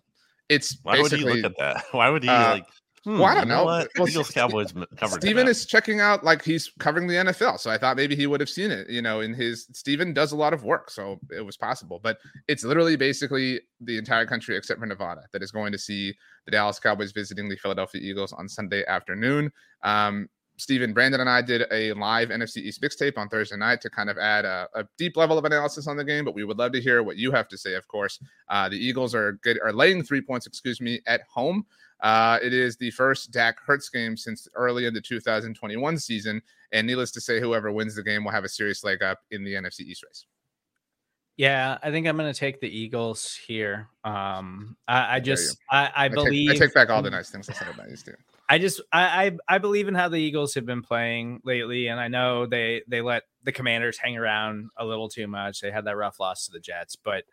It's Why would he look at that? [laughs] Why would he uh, like? Hmm, well, I don't you know. What? Well, Eagles Cowboys covered. Steven is checking out like he's covering the NFL. So I thought maybe he would have seen it, you know, in his Steven does a lot of work. So it was possible. But it's literally basically the entire country except for Nevada that is going to see the Dallas Cowboys visiting the Philadelphia Eagles on Sunday afternoon. Um, Steven, Brandon, and I did a live NFC East mixtape on Thursday night to kind of add a, a deep level of analysis on the game. But we would love to hear what you have to say. Of course, uh, the Eagles are good, are laying three points, excuse me, at home. Uh, it is the first Dak Hurts game since early in the 2021 season, and needless to say, whoever wins the game will have a serious leg up in the NFC East race. Yeah, I think I'm going to take the Eagles here. Um, I, I just, I, I I take, believe, I take back all the [laughs] nice things I said about these two. I just, I, I, I believe in how the Eagles have been playing lately, and I know they, they let the Commanders hang around a little too much. They had that rough loss to the Jets, but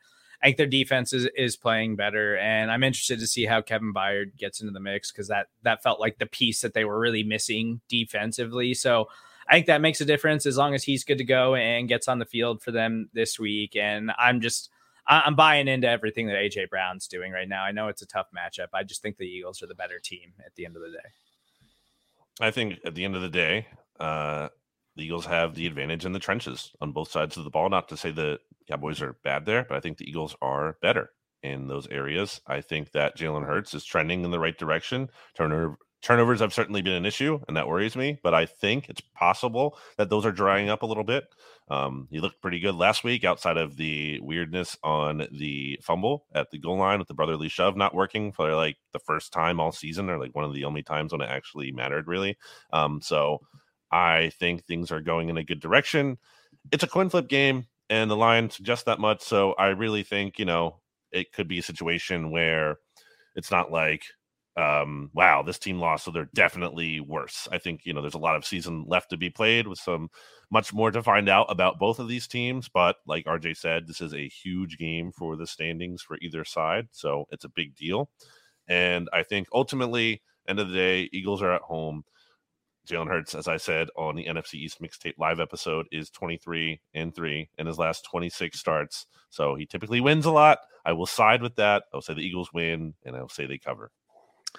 I think their defense is, is playing better, and I'm interested to see how Kevin Byard gets into the mix because that that felt like the piece that they were really missing defensively. So I think that makes a difference as long as he's good to go and gets on the field for them this week. And I'm just I- I'm buying into everything that AJ Brown's doing right now. I know it's a tough matchup. I just think the Eagles are the better team at the end of the day. I think at the end of the day, uh, the Eagles have the advantage in the trenches on both sides of the ball. Not to say the Cowboys are bad there, but I think the Eagles are better in those areas. I think that Jalen Hurts is trending in the right direction. Turnover turnovers have certainly been an issue, and that worries me. But I think it's possible that those are drying up a little bit. Um, he looked pretty good last week, outside of the weirdness on the fumble at the goal line with the brotherly shove not working for like the first time all season, or like one of the only times when it actually mattered, really. Um, so I think things are going in a good direction. It's a coin flip game, and the line suggests that much. So I really think you know it could be a situation where it's not like um wow this team lost so they're definitely worse i think you know there's a lot of season left to be played with some much more to find out about both of these teams but like rj said this is a huge game for the standings for either side so it's a big deal and i think ultimately end of the day eagles are at home Jalen Hurts, as I said on the NFC East mixtape live episode, is 23 and 3 in his last 26 starts. So he typically wins a lot. I will side with that. I'll say the Eagles win, and I'll say they cover.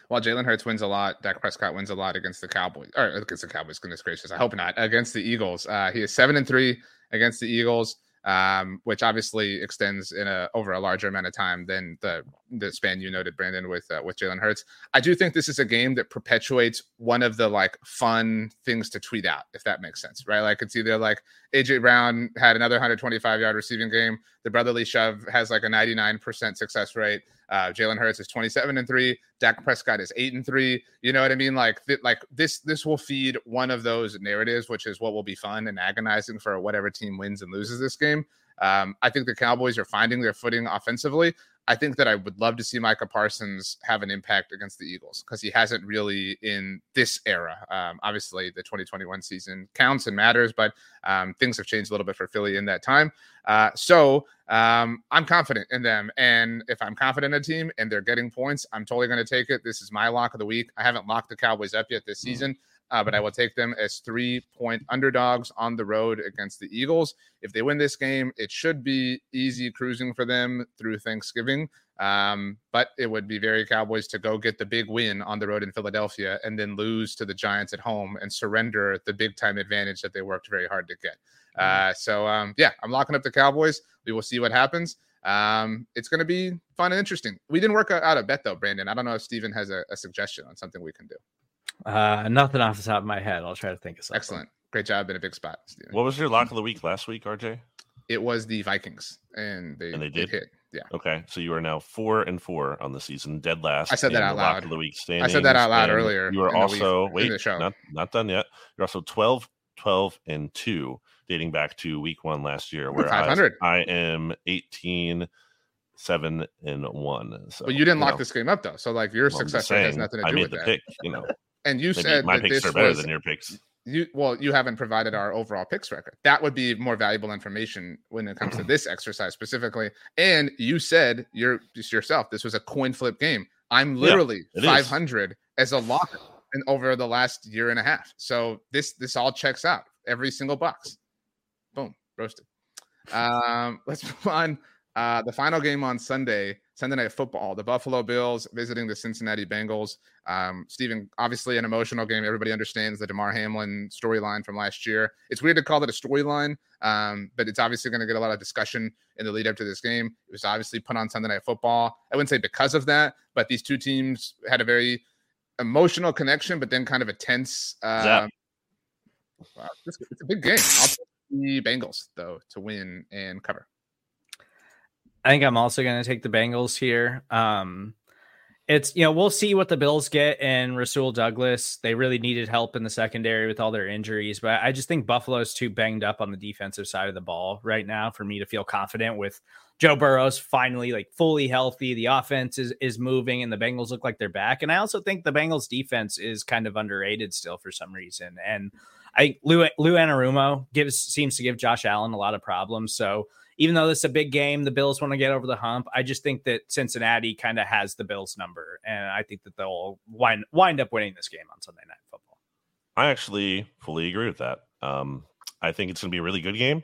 While Jalen Hurts wins a lot, Dak Prescott wins a lot against the Cowboys, or against the Cowboys. Goodness gracious, I hope not against the Eagles. Uh, he is seven and three against the Eagles, um, which obviously extends in a over a larger amount of time than the the span you noted, Brandon, with uh, with Jalen Hurts. I do think this is a game that perpetuates one of the like fun things to tweet out, if that makes sense, right? Like it's either like AJ Brown had another 125 yard receiving game. The brotherly shove has like a 99% success rate. Uh, Jalen Hurts is 27 and three. Dak Prescott is eight and three. You know what I mean? Like, th- like this, this will feed one of those narratives, which is what will be fun and agonizing for whatever team wins and loses this game. Um, I think the Cowboys are finding their footing offensively. I think that I would love to see Micah Parsons have an impact against the Eagles because he hasn't really in this era. Um, obviously, the 2021 season counts and matters, but um, things have changed a little bit for Philly in that time. Uh, so um, I'm confident in them. And if I'm confident in a team and they're getting points, I'm totally going to take it. This is my lock of the week. I haven't locked the Cowboys up yet this season. Uh, but I will take them as three point underdogs on the road against the Eagles. If they win this game, it should be easy cruising for them through Thanksgiving. Um, but it would be very Cowboys to go get the big win on the road in Philadelphia and then lose to the Giants at home and surrender the big time advantage that they worked very hard to get. Uh, so um, yeah, I'm locking up the Cowboys. We will see what happens. Um, it's going to be fun and interesting. We didn't work out a bet though, Brandon. I don't know if Steven has a, a suggestion on something we can do. Uh, nothing off the top of my head. I'll try to think of something. Excellent. Great job in a big spot, Steven. What was your lock of the week last week, RJ? It was the Vikings, and they, And they did? hit. Yeah. Okay, so you are now four and four on the season, dead last. I said that out the lock loud. Of the week I said that out loud and earlier You are in the week- also in wait, show. not not done yet. You're also 12, 12 and two, dating back to week one last year, where 500. I am 18, seven and one. So, But you didn't lock know, this game up though, so like your well, I'm success rate has nothing to I do made with the that. pick. You know, And you maybe said my that picks this are better was than your picks. you. Well, you haven't provided our overall picks record. That would be more valuable information when it comes to [clears throat] this exercise specifically. And you said you're just yourself. This was a coin flip game. I'm literally it is. 500 as a locker. and over the last year and a half. So this this all checks out every single box. Boom, roasted. Um, [laughs] let's move on. Uh, the final game on Sunday, Sunday Night Football, the Buffalo Bills visiting the Cincinnati Bengals. Um, Stephen, obviously an emotional game. Everybody understands the Damar Hamlin storyline from last year. It's weird to call it a storyline, um, but it's obviously going to get a lot of discussion in the lead up to this game. It was obviously put on Sunday Night Football. I wouldn't say because of that, but these two teams had a very emotional connection, but then kind of a tense. Yeah. wow, it's, it's a big game. I'll take the Bengals though to win and cover. I think I'm also going to take the Bengals here. Um, it's you know we'll see what the Bills get and Rasul Douglas. They really needed help in the secondary with all their injuries, but I just think Buffalo's too banged up on the defensive side of the ball right now for me to feel confident with Joe Burrow's finally like fully healthy. The offense is is moving and the Bengals look like they're back. And I also think the Bengals defense is kind of underrated still for some reason. And I Lou Lou Anarumo gives seems to give Josh Allen a lot of problems. So even though this is a big game, the Bills want to get over the hump. I just think that Cincinnati kind of has the Bills number, and I think that they'll wind wind up winning this game on Sunday Night Football. I actually fully agree with that. Um, I think it's going to be a really good game,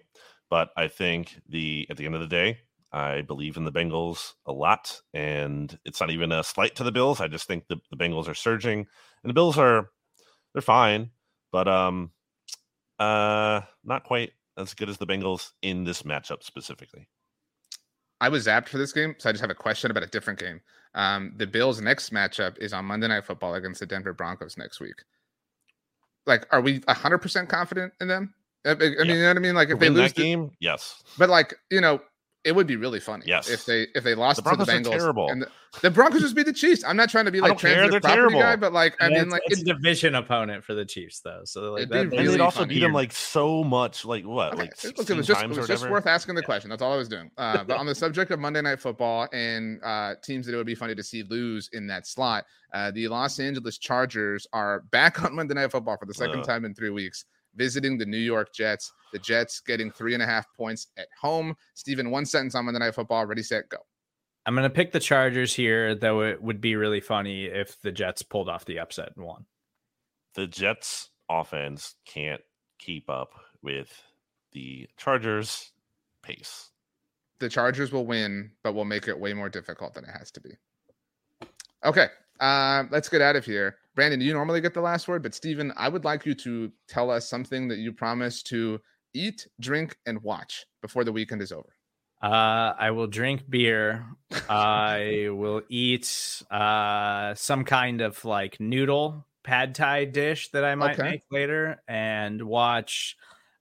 but I think the at the end of the day, I believe in the Bengals a lot, and it's not even a slight to the Bills. I just think the, the Bengals are surging, and the Bills are they're fine, but um, uh, not quite as good as the Bengals in this matchup specifically. I was zapped for this game, so I just have a question about a different game. Um, the Bills' next matchup is on Monday Night Football against the Denver Broncos next week. Like, are we 100% confident in them? I, I mean, yeah. you know what I mean? Like, if they lose that the, game, yes. But like, you know, it would be really funny. Yes. If they if they lost the Broncos to the Bengals. terrible. And the, the, Broncos just beat the Chiefs. I'm not trying to be like transitive property terrible. guy, but like I yeah, mean like it's, it's a division opponent for the Chiefs though. So like that, and really they'd also funny. beat them like so much. Like what? Okay. Like Look, it was just it was just worth asking the question. That's all I was doing. Uh, but on the subject of Monday Night Football and uh, teams that it would be funny to see lose in that slot, uh, the Los Angeles Chargers are back [laughs] on Monday Night Football for the second time in three weeks visiting the New York Jets. The Jets getting three and a half points at home. Stephen, one sentence on Monday Night Football. Ready, set, go. I'm going to pick the Chargers here, though it would be really funny if the Jets pulled off the upset and won. The Jets offense can't keep up with the Chargers pace. The Chargers will win, but will make it way more difficult than it has to be. Okay, uh, let's get out of here. Brandon, you normally get the last word, but Stephen, I would like you to tell us something that you promised to eat, drink, and watch before the weekend is over. Uh, I will drink beer. I [laughs] will eat uh, some kind of like noodle pad thai dish that I might okay. make later, and watch.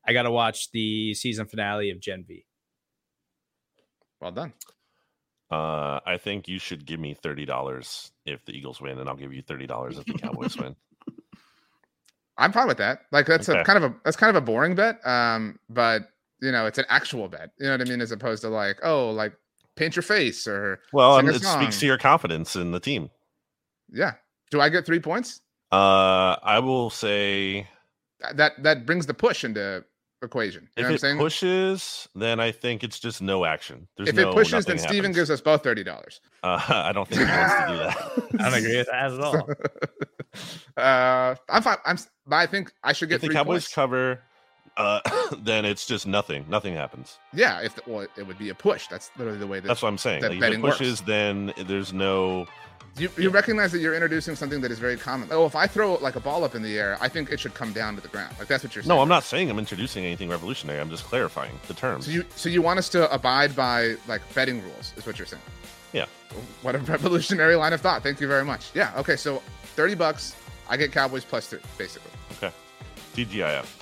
I got to watch the season finale of Gen V. Well done. Uh, I think you should give me thirty dollars if the Eagles win, and I'll give you thirty dollars if the Cowboys win. [laughs] I'm fine with that. Like that's okay. a kind of a that's kind of a boring bet. Um, but you know, it's an actual bet. You know what I mean? As opposed to like, oh, like paint your face or well, mean, it speaks to your confidence in the team. Yeah. Do I get three points? Uh, I will say that that brings the push into equation. You if it pushes, then I think it's just no action. There's if no, it pushes, then Steven gives us both thirty dollars. Uh, [laughs] I don't think he wants to do that. [laughs] I don't agree with that at all. [laughs] uh, I'm fine. I'm. But I think I should get. If the Cowboys points. cover, uh, [coughs] then it's just nothing. Nothing happens. Yeah, if the, well, it would be a push. That's literally the way that. That's what I'm saying. Like, if it pushes, works. then there's no you, you recognize that you're introducing something that is very common. Oh, if I throw like a ball up in the air, I think it should come down to the ground. Like that's what you're saying. No, I'm not saying I'm introducing anything revolutionary. I'm just clarifying the terms. So you so you want us to abide by like betting rules, is what you're saying? Yeah. What a [laughs] revolutionary line of thought. Thank you very much. Yeah. Okay. So thirty bucks, I get Cowboys plus three, basically. Okay. TGIF.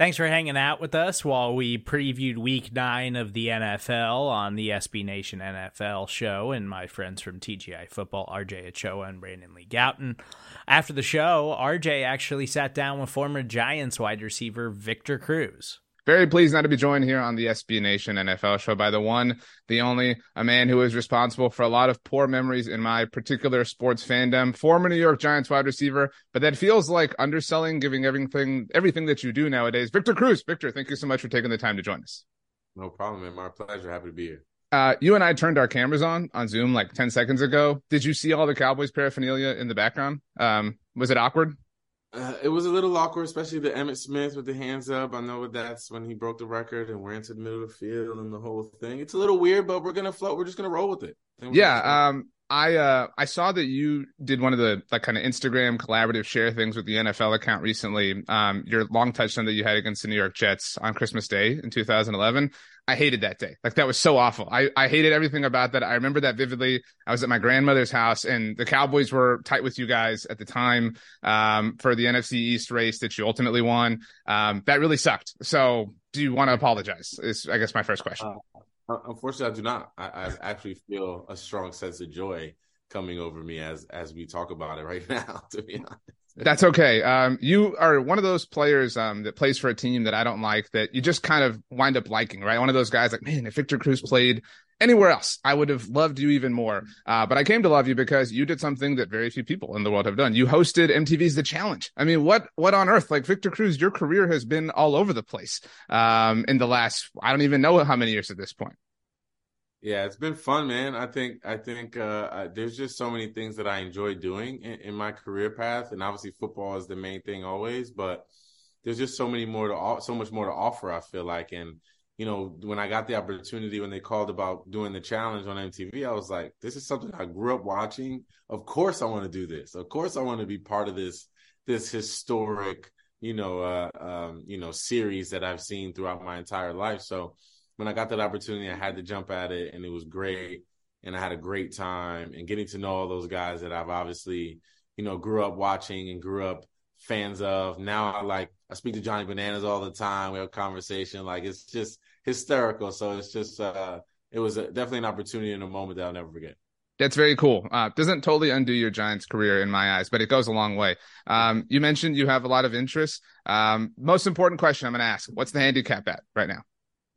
Thanks for hanging out with us while we previewed week nine of the NFL on the SB Nation NFL show and my friends from TGI Football, RJ Ochoa and Brandon Lee Gowton. After the show, RJ actually sat down with former Giants wide receiver Victor Cruz. Very pleased now to be joined here on the SB Nation NFL show by the one, the only, a man who is responsible for a lot of poor memories in my particular sports fandom, former New York Giants wide receiver, but that feels like underselling, giving everything everything that you do nowadays. Victor Cruz, Victor, thank you so much for taking the time to join us. No problem, man. My pleasure. Happy to be here. Uh, you and I turned our cameras on on Zoom like 10 seconds ago. Did you see all the Cowboys paraphernalia in the background? Um, was it awkward? Uh, it was a little awkward, especially the Emmitt Smith with the hands up. I know that's when he broke the record and we're into the middle of the field and the whole thing. It's a little weird, but we're gonna float. We're just gonna roll with it. Yeah. Um, I uh I saw that you did one of the like kind of Instagram collaborative share things with the NFL account recently. Um, your long touchdown that you had against the New York Jets on Christmas Day in 2011. I hated that day. Like that was so awful. I, I hated everything about that. I remember that vividly. I was at my grandmother's house and the Cowboys were tight with you guys at the time um, for the NFC East race that you ultimately won. Um, that really sucked. So do you want to apologize? Is I guess my first question. Uh, unfortunately, I do not. I, I actually feel a strong sense of joy coming over me as as we talk about it right [laughs] now. To be honest. That's okay. Um, you are one of those players um, that plays for a team that I don't like that you just kind of wind up liking, right? One of those guys like, man, if Victor Cruz played anywhere else, I would have loved you even more. Uh, but I came to love you because you did something that very few people in the world have done. You hosted MTV's The Challenge. I mean, what what on earth? Like Victor Cruz, your career has been all over the place um, in the last I don't even know how many years at this point. Yeah, it's been fun, man. I think I think uh, I, there's just so many things that I enjoy doing in, in, my career path, and obviously football is the main thing always. But there's just so many more to so much more to offer. I feel like, and you know, when I got the opportunity when they called about doing the challenge on MTV, I was like, this is something I grew up watching. Of course, I want to do this. Of course, I want to be part of this this historic, you know, uh, um, you know, series that I've seen throughout my entire life. So when I got that opportunity, I had to jump at it, and it was great. And I had a great time, and getting to know all those guys that I've obviously, you know, grew up watching and grew up fans of. Now I like I speak to Johnny Bananas all the time. We have conversation. Like it's just hysterical. So it's just uh it was a, definitely an opportunity in a moment that I'll never forget. That's very cool. Uh, doesn't totally undo your Giants career in my eyes, but it goes a long way. Um, you mentioned you have a lot of interests. Um, most important question I'm going to ask: What's the handicap at right now?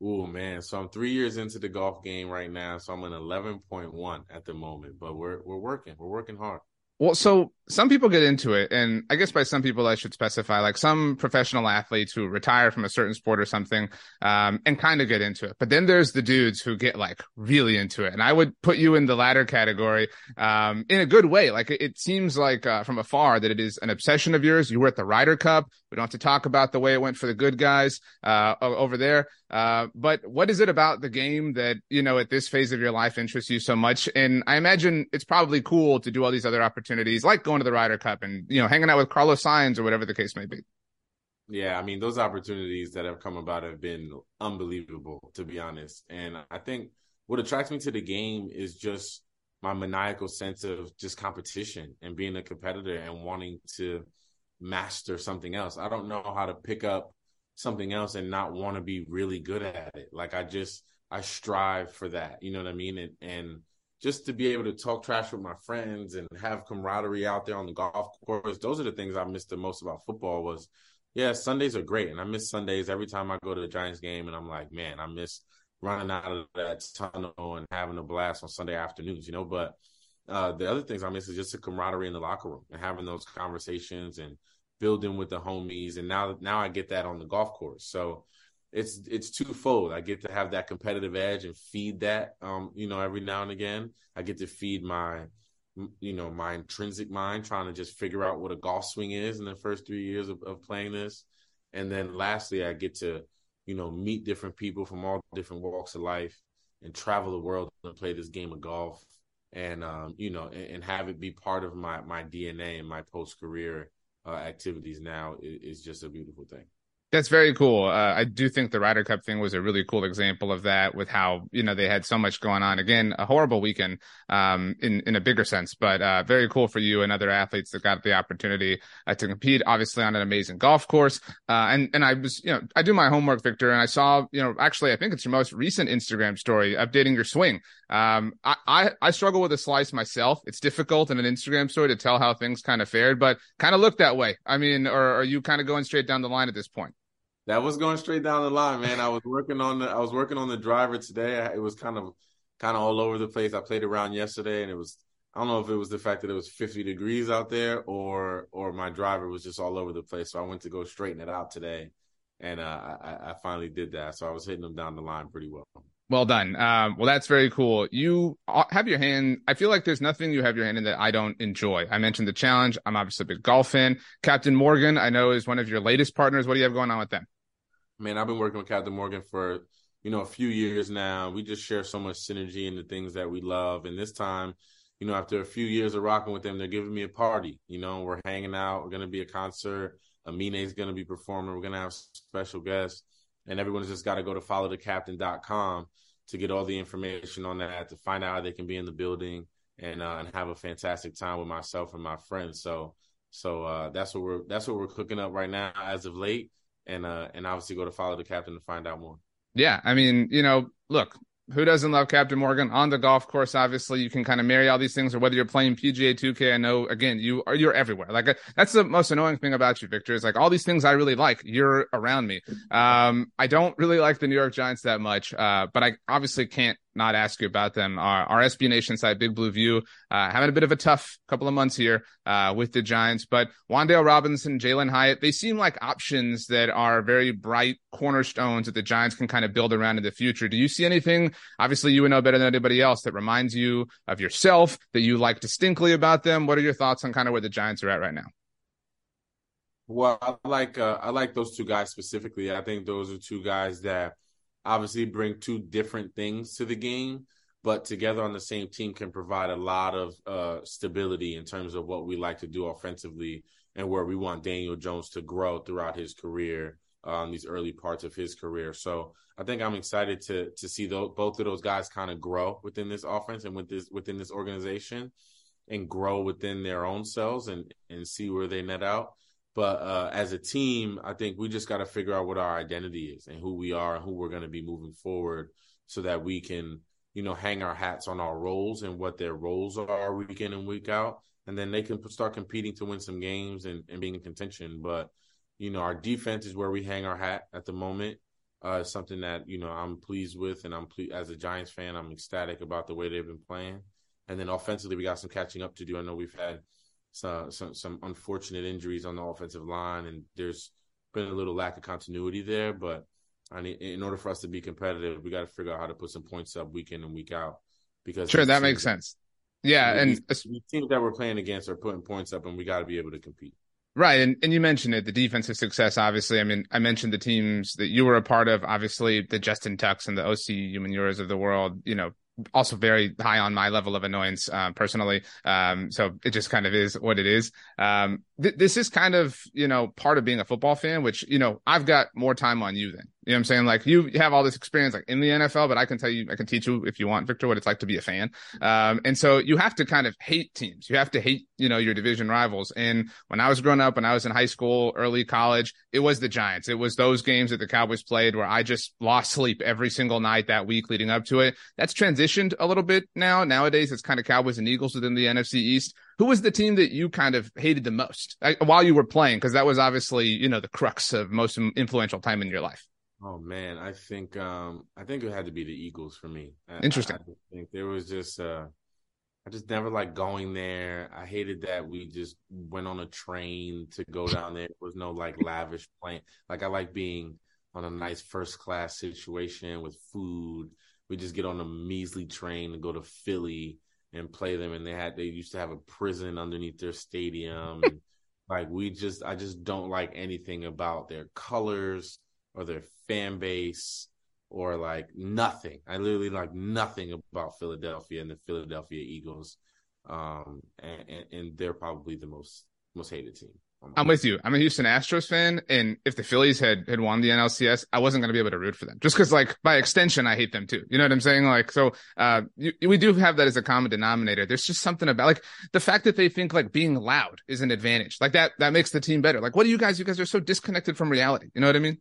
Oh man, so I'm three years into the golf game right now, so I'm an 11.1 at the moment. But we're we're working, we're working hard. Well, so some people get into it, and I guess by some people I should specify, like some professional athletes who retire from a certain sport or something, um, and kind of get into it. But then there's the dudes who get like really into it, and I would put you in the latter category, um, in a good way. Like it, seems like uh, from afar that it is an obsession of yours. You were at the Ryder Cup. We don't have to talk about the way it went for the good guys uh, over there. Uh, but what is it about the game that you know at this phase of your life interests you so much? And I imagine it's probably cool to do all these other opportunities, like going to the Ryder Cup and you know hanging out with Carlos Sainz or whatever the case may be. Yeah, I mean those opportunities that have come about have been unbelievable, to be honest. And I think what attracts me to the game is just my maniacal sense of just competition and being a competitor and wanting to master something else. I don't know how to pick up something else and not want to be really good at it. Like I just I strive for that. You know what I mean? And and just to be able to talk trash with my friends and have camaraderie out there on the golf course, those are the things I missed the most about football was yeah, Sundays are great. And I miss Sundays every time I go to the Giants game and I'm like, man, I miss running out of that tunnel and having a blast on Sunday afternoons, you know, but uh, the other things I miss is just the camaraderie in the locker room and having those conversations and building with the homies, and now now I get that on the golf course. So it's it's twofold. I get to have that competitive edge and feed that, um, you know, every now and again. I get to feed my, you know, my intrinsic mind, trying to just figure out what a golf swing is in the first three years of, of playing this, and then lastly, I get to, you know, meet different people from all different walks of life and travel the world and play this game of golf and um, you know and, and, have it be part of my my DNA and my post career uh, activities now is, is, just a beautiful thing. That's very cool. Uh, I do think the Ryder Cup thing was a really cool example of that, with how you know they had so much going on. Again, a horrible weekend um, in in a bigger sense, but uh, very cool for you and other athletes that got the opportunity uh, to compete. Obviously, on an amazing golf course, uh, and and I was you know I do my homework, Victor, and I saw you know actually I think it's your most recent Instagram story updating your swing. Um, I, I I struggle with a slice myself. It's difficult in an Instagram story to tell how things kind of fared, but kind of look that way. I mean, or are you kind of going straight down the line at this point? That was going straight down the line, man. I was working on the I was working on the driver today. It was kind of kind of all over the place. I played around yesterday, and it was I don't know if it was the fact that it was 50 degrees out there, or or my driver was just all over the place. So I went to go straighten it out today, and uh, I, I finally did that. So I was hitting them down the line pretty well. Well done. Um, well, that's very cool. You uh, have your hand. I feel like there's nothing you have your hand in that I don't enjoy. I mentioned the challenge. I'm obviously a big golf fan. Captain Morgan, I know, is one of your latest partners. What do you have going on with them? Man, I've been working with Captain Morgan for you know a few years now. We just share so much synergy in the things that we love, and this time, you know, after a few years of rocking with them, they're giving me a party. You know, we're hanging out. We're gonna be a concert. Amine is gonna be performing. We're gonna have special guests and everyone's just got to go to followthecaptain.com to get all the information on that to find out how they can be in the building and uh, and have a fantastic time with myself and my friends. So so uh, that's what we're that's what we're cooking up right now as of late, and uh, and obviously go to follow the captain to find out more. Yeah, I mean, you know, look, who doesn't love Captain Morgan on the golf course? Obviously, you can kind of marry all these things, or whether you're playing PGA 2K. I know, again, you are you're everywhere. Like uh, that's the most annoying thing about you, Victor. Is like all these things I really like. You're around me. Um, I don't really like the New York Giants that much, uh, but I obviously can't not ask you about them. Our, our SB Nation side, Big Blue View, uh, having a bit of a tough couple of months here uh, with the Giants. But Wan'Dale Robinson, Jalin Hyatt, they seem like options that are very bright cornerstones that the Giants can kind of build around in the future. Do you see anything? Obviously, you would know better than anybody else that reminds you of yourself that you like distinctly about them. What are your thoughts on kind of where the Giants are at right now? Well, I like uh, I like those two guys specifically. I think those are two guys that obviously bring two different things to the game, but together on the same team can provide a lot of uh, stability in terms of what we like to do offensively and where we want Daniel Jones to grow throughout his career, um, these early parts of his career. So I think I'm excited to to see those, both of those guys kind of grow within this offense and with this within this organization and grow within their own selves and and see where they net out. But uh, as a team, I think we just got to figure out what our identity is and who we are and who we're going to be moving forward so that we can, you know, hang our hats on our roles and what their roles are week in and week out. And then they can start competing to win some games and, and being in contention. But, you know, our defense is where we hang our hat at the moment. Uh, something that, you know, I'm pleased with. And I'm, as a Giants fan, I'm ecstatic about the way they've been playing. And then offensively, we got some catching up to do. I know we've had – some some some unfortunate injuries on the offensive line, and there's been a little lack of continuity there. But I need, in order for us to be competitive, we got to figure out how to put some points up week in and week out. Because sure, that makes sense. Yeah, and the teams that we're playing against are putting points up, and we got to be able to compete. Right. And, and you mentioned it, the defensive success, obviously. I mean, I mentioned the teams that you were a part of, obviously the Justin Tucks and the Osi Umenyioras of the world, you know, also very high on my level of annoyance uh, personally. Um, so it just kind of is what it is. Um, th- this is kind of you know part of being a football fan, which you know I've got more time on you than you know what I'm saying? Like you have all this experience like in the NFL, but I can tell you, I can teach you if you want, Victor, what it's like to be a fan. Um, and so you have to kind of hate teams. You have to hate, you know, your division rivals. And when I was growing up, when I was in high school, early college, it was the Giants. It was those games that the Cowboys played where I just lost sleep every single night that week leading up to it. That's transitioned a little bit now. Nowadays, it's kind of Cowboys and Eagles within the NFC East who was the team that you kind of hated the most while you were playing? Because that was obviously, you know, the crux of most influential time in your life. Oh man, I think um I think it had to be the Eagles for me. Interesting. I, I think there was just uh I just never liked going there. I hated that we just went on a train to go down there. There was no like lavish plane. Like I like being on a nice first class situation with food. We just get on a measly train and go to Philly and play them. And they had they used to have a prison underneath their stadium. And, [laughs] like we just I just don't like anything about their colors or their fan base or like nothing. I literally like nothing about Philadelphia and the Philadelphia Eagles. Um, and, and, and they're probably the most most hated team. I'm with you. I'm a Houston Astros fan, and if the Phillies had had won the NLCS, I wasn't going to be able to root for them, just because, like, by extension, I hate them too. You know what I'm saying? Like, so uh, you, we do have that as a common denominator. There's just something about like the fact that they think like being loud is an advantage, like that that makes the team better. Like, what do you guys? You guys are so disconnected from reality. You know what I mean?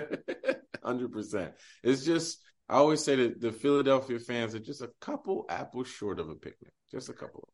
[laughs] Hundred percent. It's just I always say that the Philadelphia fans are just a couple apples short of a picnic. Just a couple.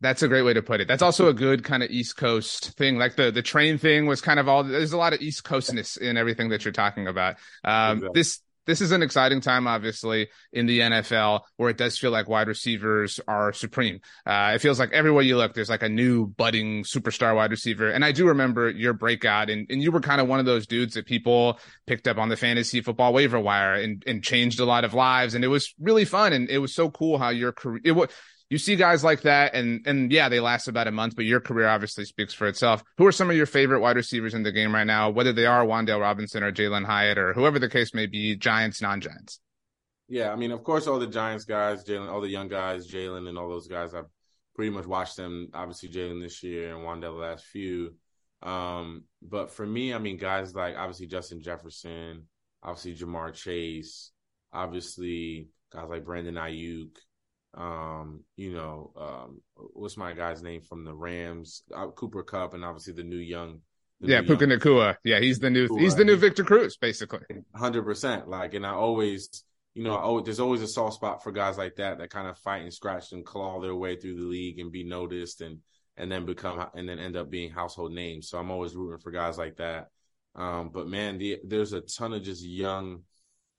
That's a great way to put it. That's also a good kind of East Coast thing. Like the the train thing was kind of all. There's a lot of East Coastness in everything that you're talking about. Um, exactly. This this is an exciting time, obviously, in the NFL where it does feel like wide receivers are supreme. Uh, it feels like everywhere you look, there's like a new budding superstar wide receiver. And I do remember your breakout, and, and you were kind of one of those dudes that people picked up on the fantasy football waiver wire and, and changed a lot of lives. And it was really fun. And it was so cool how your career, it was, you see guys like that and and yeah they last about a month but your career obviously speaks for itself. Who are some of your favorite wide receivers in the game right now whether they are Wan'Dale Robinson or Jalin Hyatt or whoever the case may be Giants non-Giants? Yeah I mean of course all the Giants guys Jalin all the young guys Jalin and all those guys I've pretty much watched them obviously Jalin this year and Wan'Dale the last few. Um but for me I mean guys like obviously Justin Jefferson obviously Ja'Marr Chase obviously guys like Brandon Aiyuk um, you know, um, what's my guy's name from the Rams? Uh, Cooper Kupp, and obviously the new young. The yeah, Puka Nacua. Yeah, he's the new Nacua. he's the new Victor Cruz, basically. Hundred percent. Like, and I always, you know, oh, there's always a soft spot for guys like that that kind of fight and scratch and claw their way through the league and be noticed and and then become and then end up being household names. So I'm always rooting for guys like that. Um, but man, the, there's a ton of just young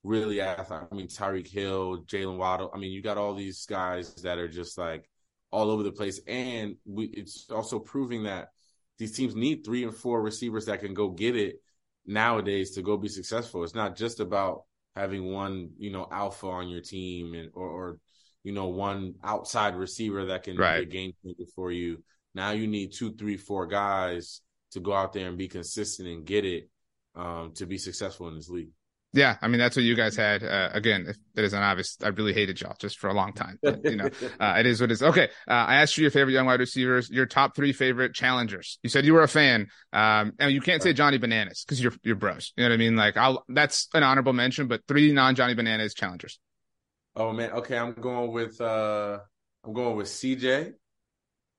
really athletic. I mean, Tyreek Hill, Jaylen Waddle. I mean, you got all these guys that are just like all over the place, and we, it's also proving that these teams need three and four receivers that can go get it nowadays to go be successful. It's not just about having one, you know, alpha on your team and or, or you know one outside receiver that can right. be a game changer for you. Now you need two, three, four guys to go out there and be consistent and get it um, to be successful in this league. Yeah, I mean that's what you guys had. Uh, again, if it isn't obvious, I really hated y'all just for a long time. But, you know, [laughs] uh, it is what it is. Okay, uh, I asked you your favorite young wide receivers, your top three favorite challengers. You said you were a fan, um, and you can't say Johnny Bananas because you're you're bros. You know what I mean? Like, I'll that's an honorable mention, but three non Johnny Bananas challengers. Oh man, okay, I'm going with uh I'm going with CJ.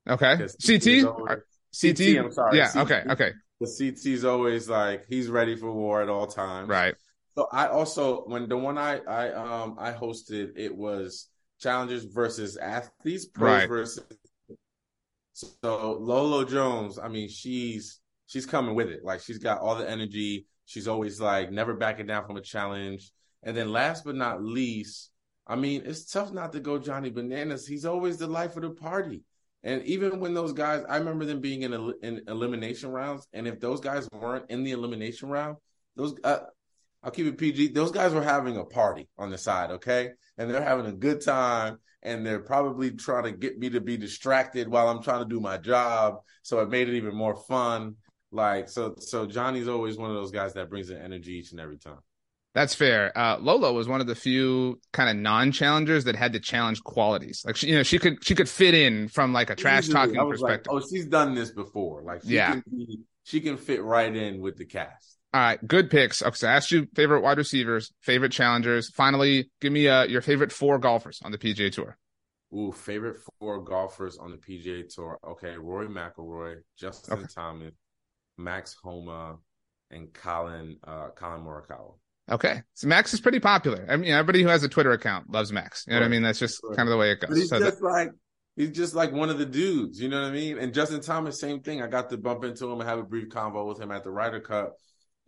Okay, CT. Always, CT. I'm sorry. Yeah. CT. Okay. Okay. The CT's always like he's ready for war at all times. Right. So I also when the one I I um I hosted it was challengers versus athletes, pros right. versus. So Lolo Jones, I mean, she's she's coming with it. Like she's got all the energy. She's always like never backing down from a challenge. And then last but not least, I mean, it's tough not to go Johnny Bananas. He's always the life of the party. And even when those guys, I remember them being in, in elimination rounds, and if those guys weren't in the elimination round, those uh, I'll keep it PG. Those guys were having a party on the side, okay? And they're having a good time and they're probably trying to get me to be distracted while I'm trying to do my job. So it made it even more fun. Like so so Johnny's always one of those guys that brings the energy each and every time. That's fair. Uh, Lolo was one of the few kind of non-challengers that had to challenge qualities. Like she, you know, she could she could fit in from like a trash talking perspective. Like, oh, she's done this before. Like she yeah, can be, she can fit right in with the cast. All right, good picks. Okay, so I asked you favorite wide receivers, favorite challengers. Finally, give me uh, your favorite four golfers on the PGA Tour. Ooh, favorite four golfers on the PGA Tour. Okay, Rory McIlroy, Justin okay. Thomas, Max Homa, and Collin uh, Collin Morikawa. Okay, so Max is pretty popular. I mean, everybody who has a Twitter account loves Max. You know right. what I mean? That's just right. kind of the way it goes. But he's so just that... like he's just like one of the dudes. You know what I mean? And Justin Thomas, same thing. I got to bump into him and have a brief convo with him at the Ryder Cup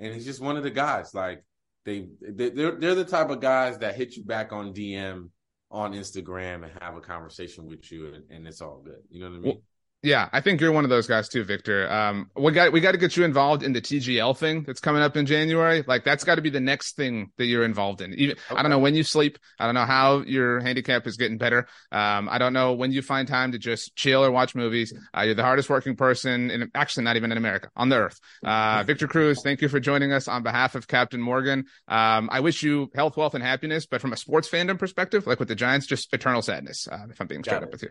and he's just one of the guys. Like they, they they're they're the type of guys that hit you back on DM on Instagram and have a conversation with you, and, and it's all good. You know what I mean? Yeah, I think you're one of those guys too, Victor. Um, we got we got to get you involved in the TGL thing that's coming up in January. Like that's got to be the next thing that you're involved in. Even okay. I don't know when you sleep. I don't know how your handicap is getting better. Um, I don't know when you find time to just chill or watch movies. Uh, you're the hardest working person, in actually not even in America on the earth. Uh, [laughs] Victor Cruz, thank you for joining us on behalf of Captain Morgan. Um, I wish you health, wealth, and happiness, but from a sports fandom perspective, like with the Giants, just eternal sadness. Uh, if I'm being straight up with you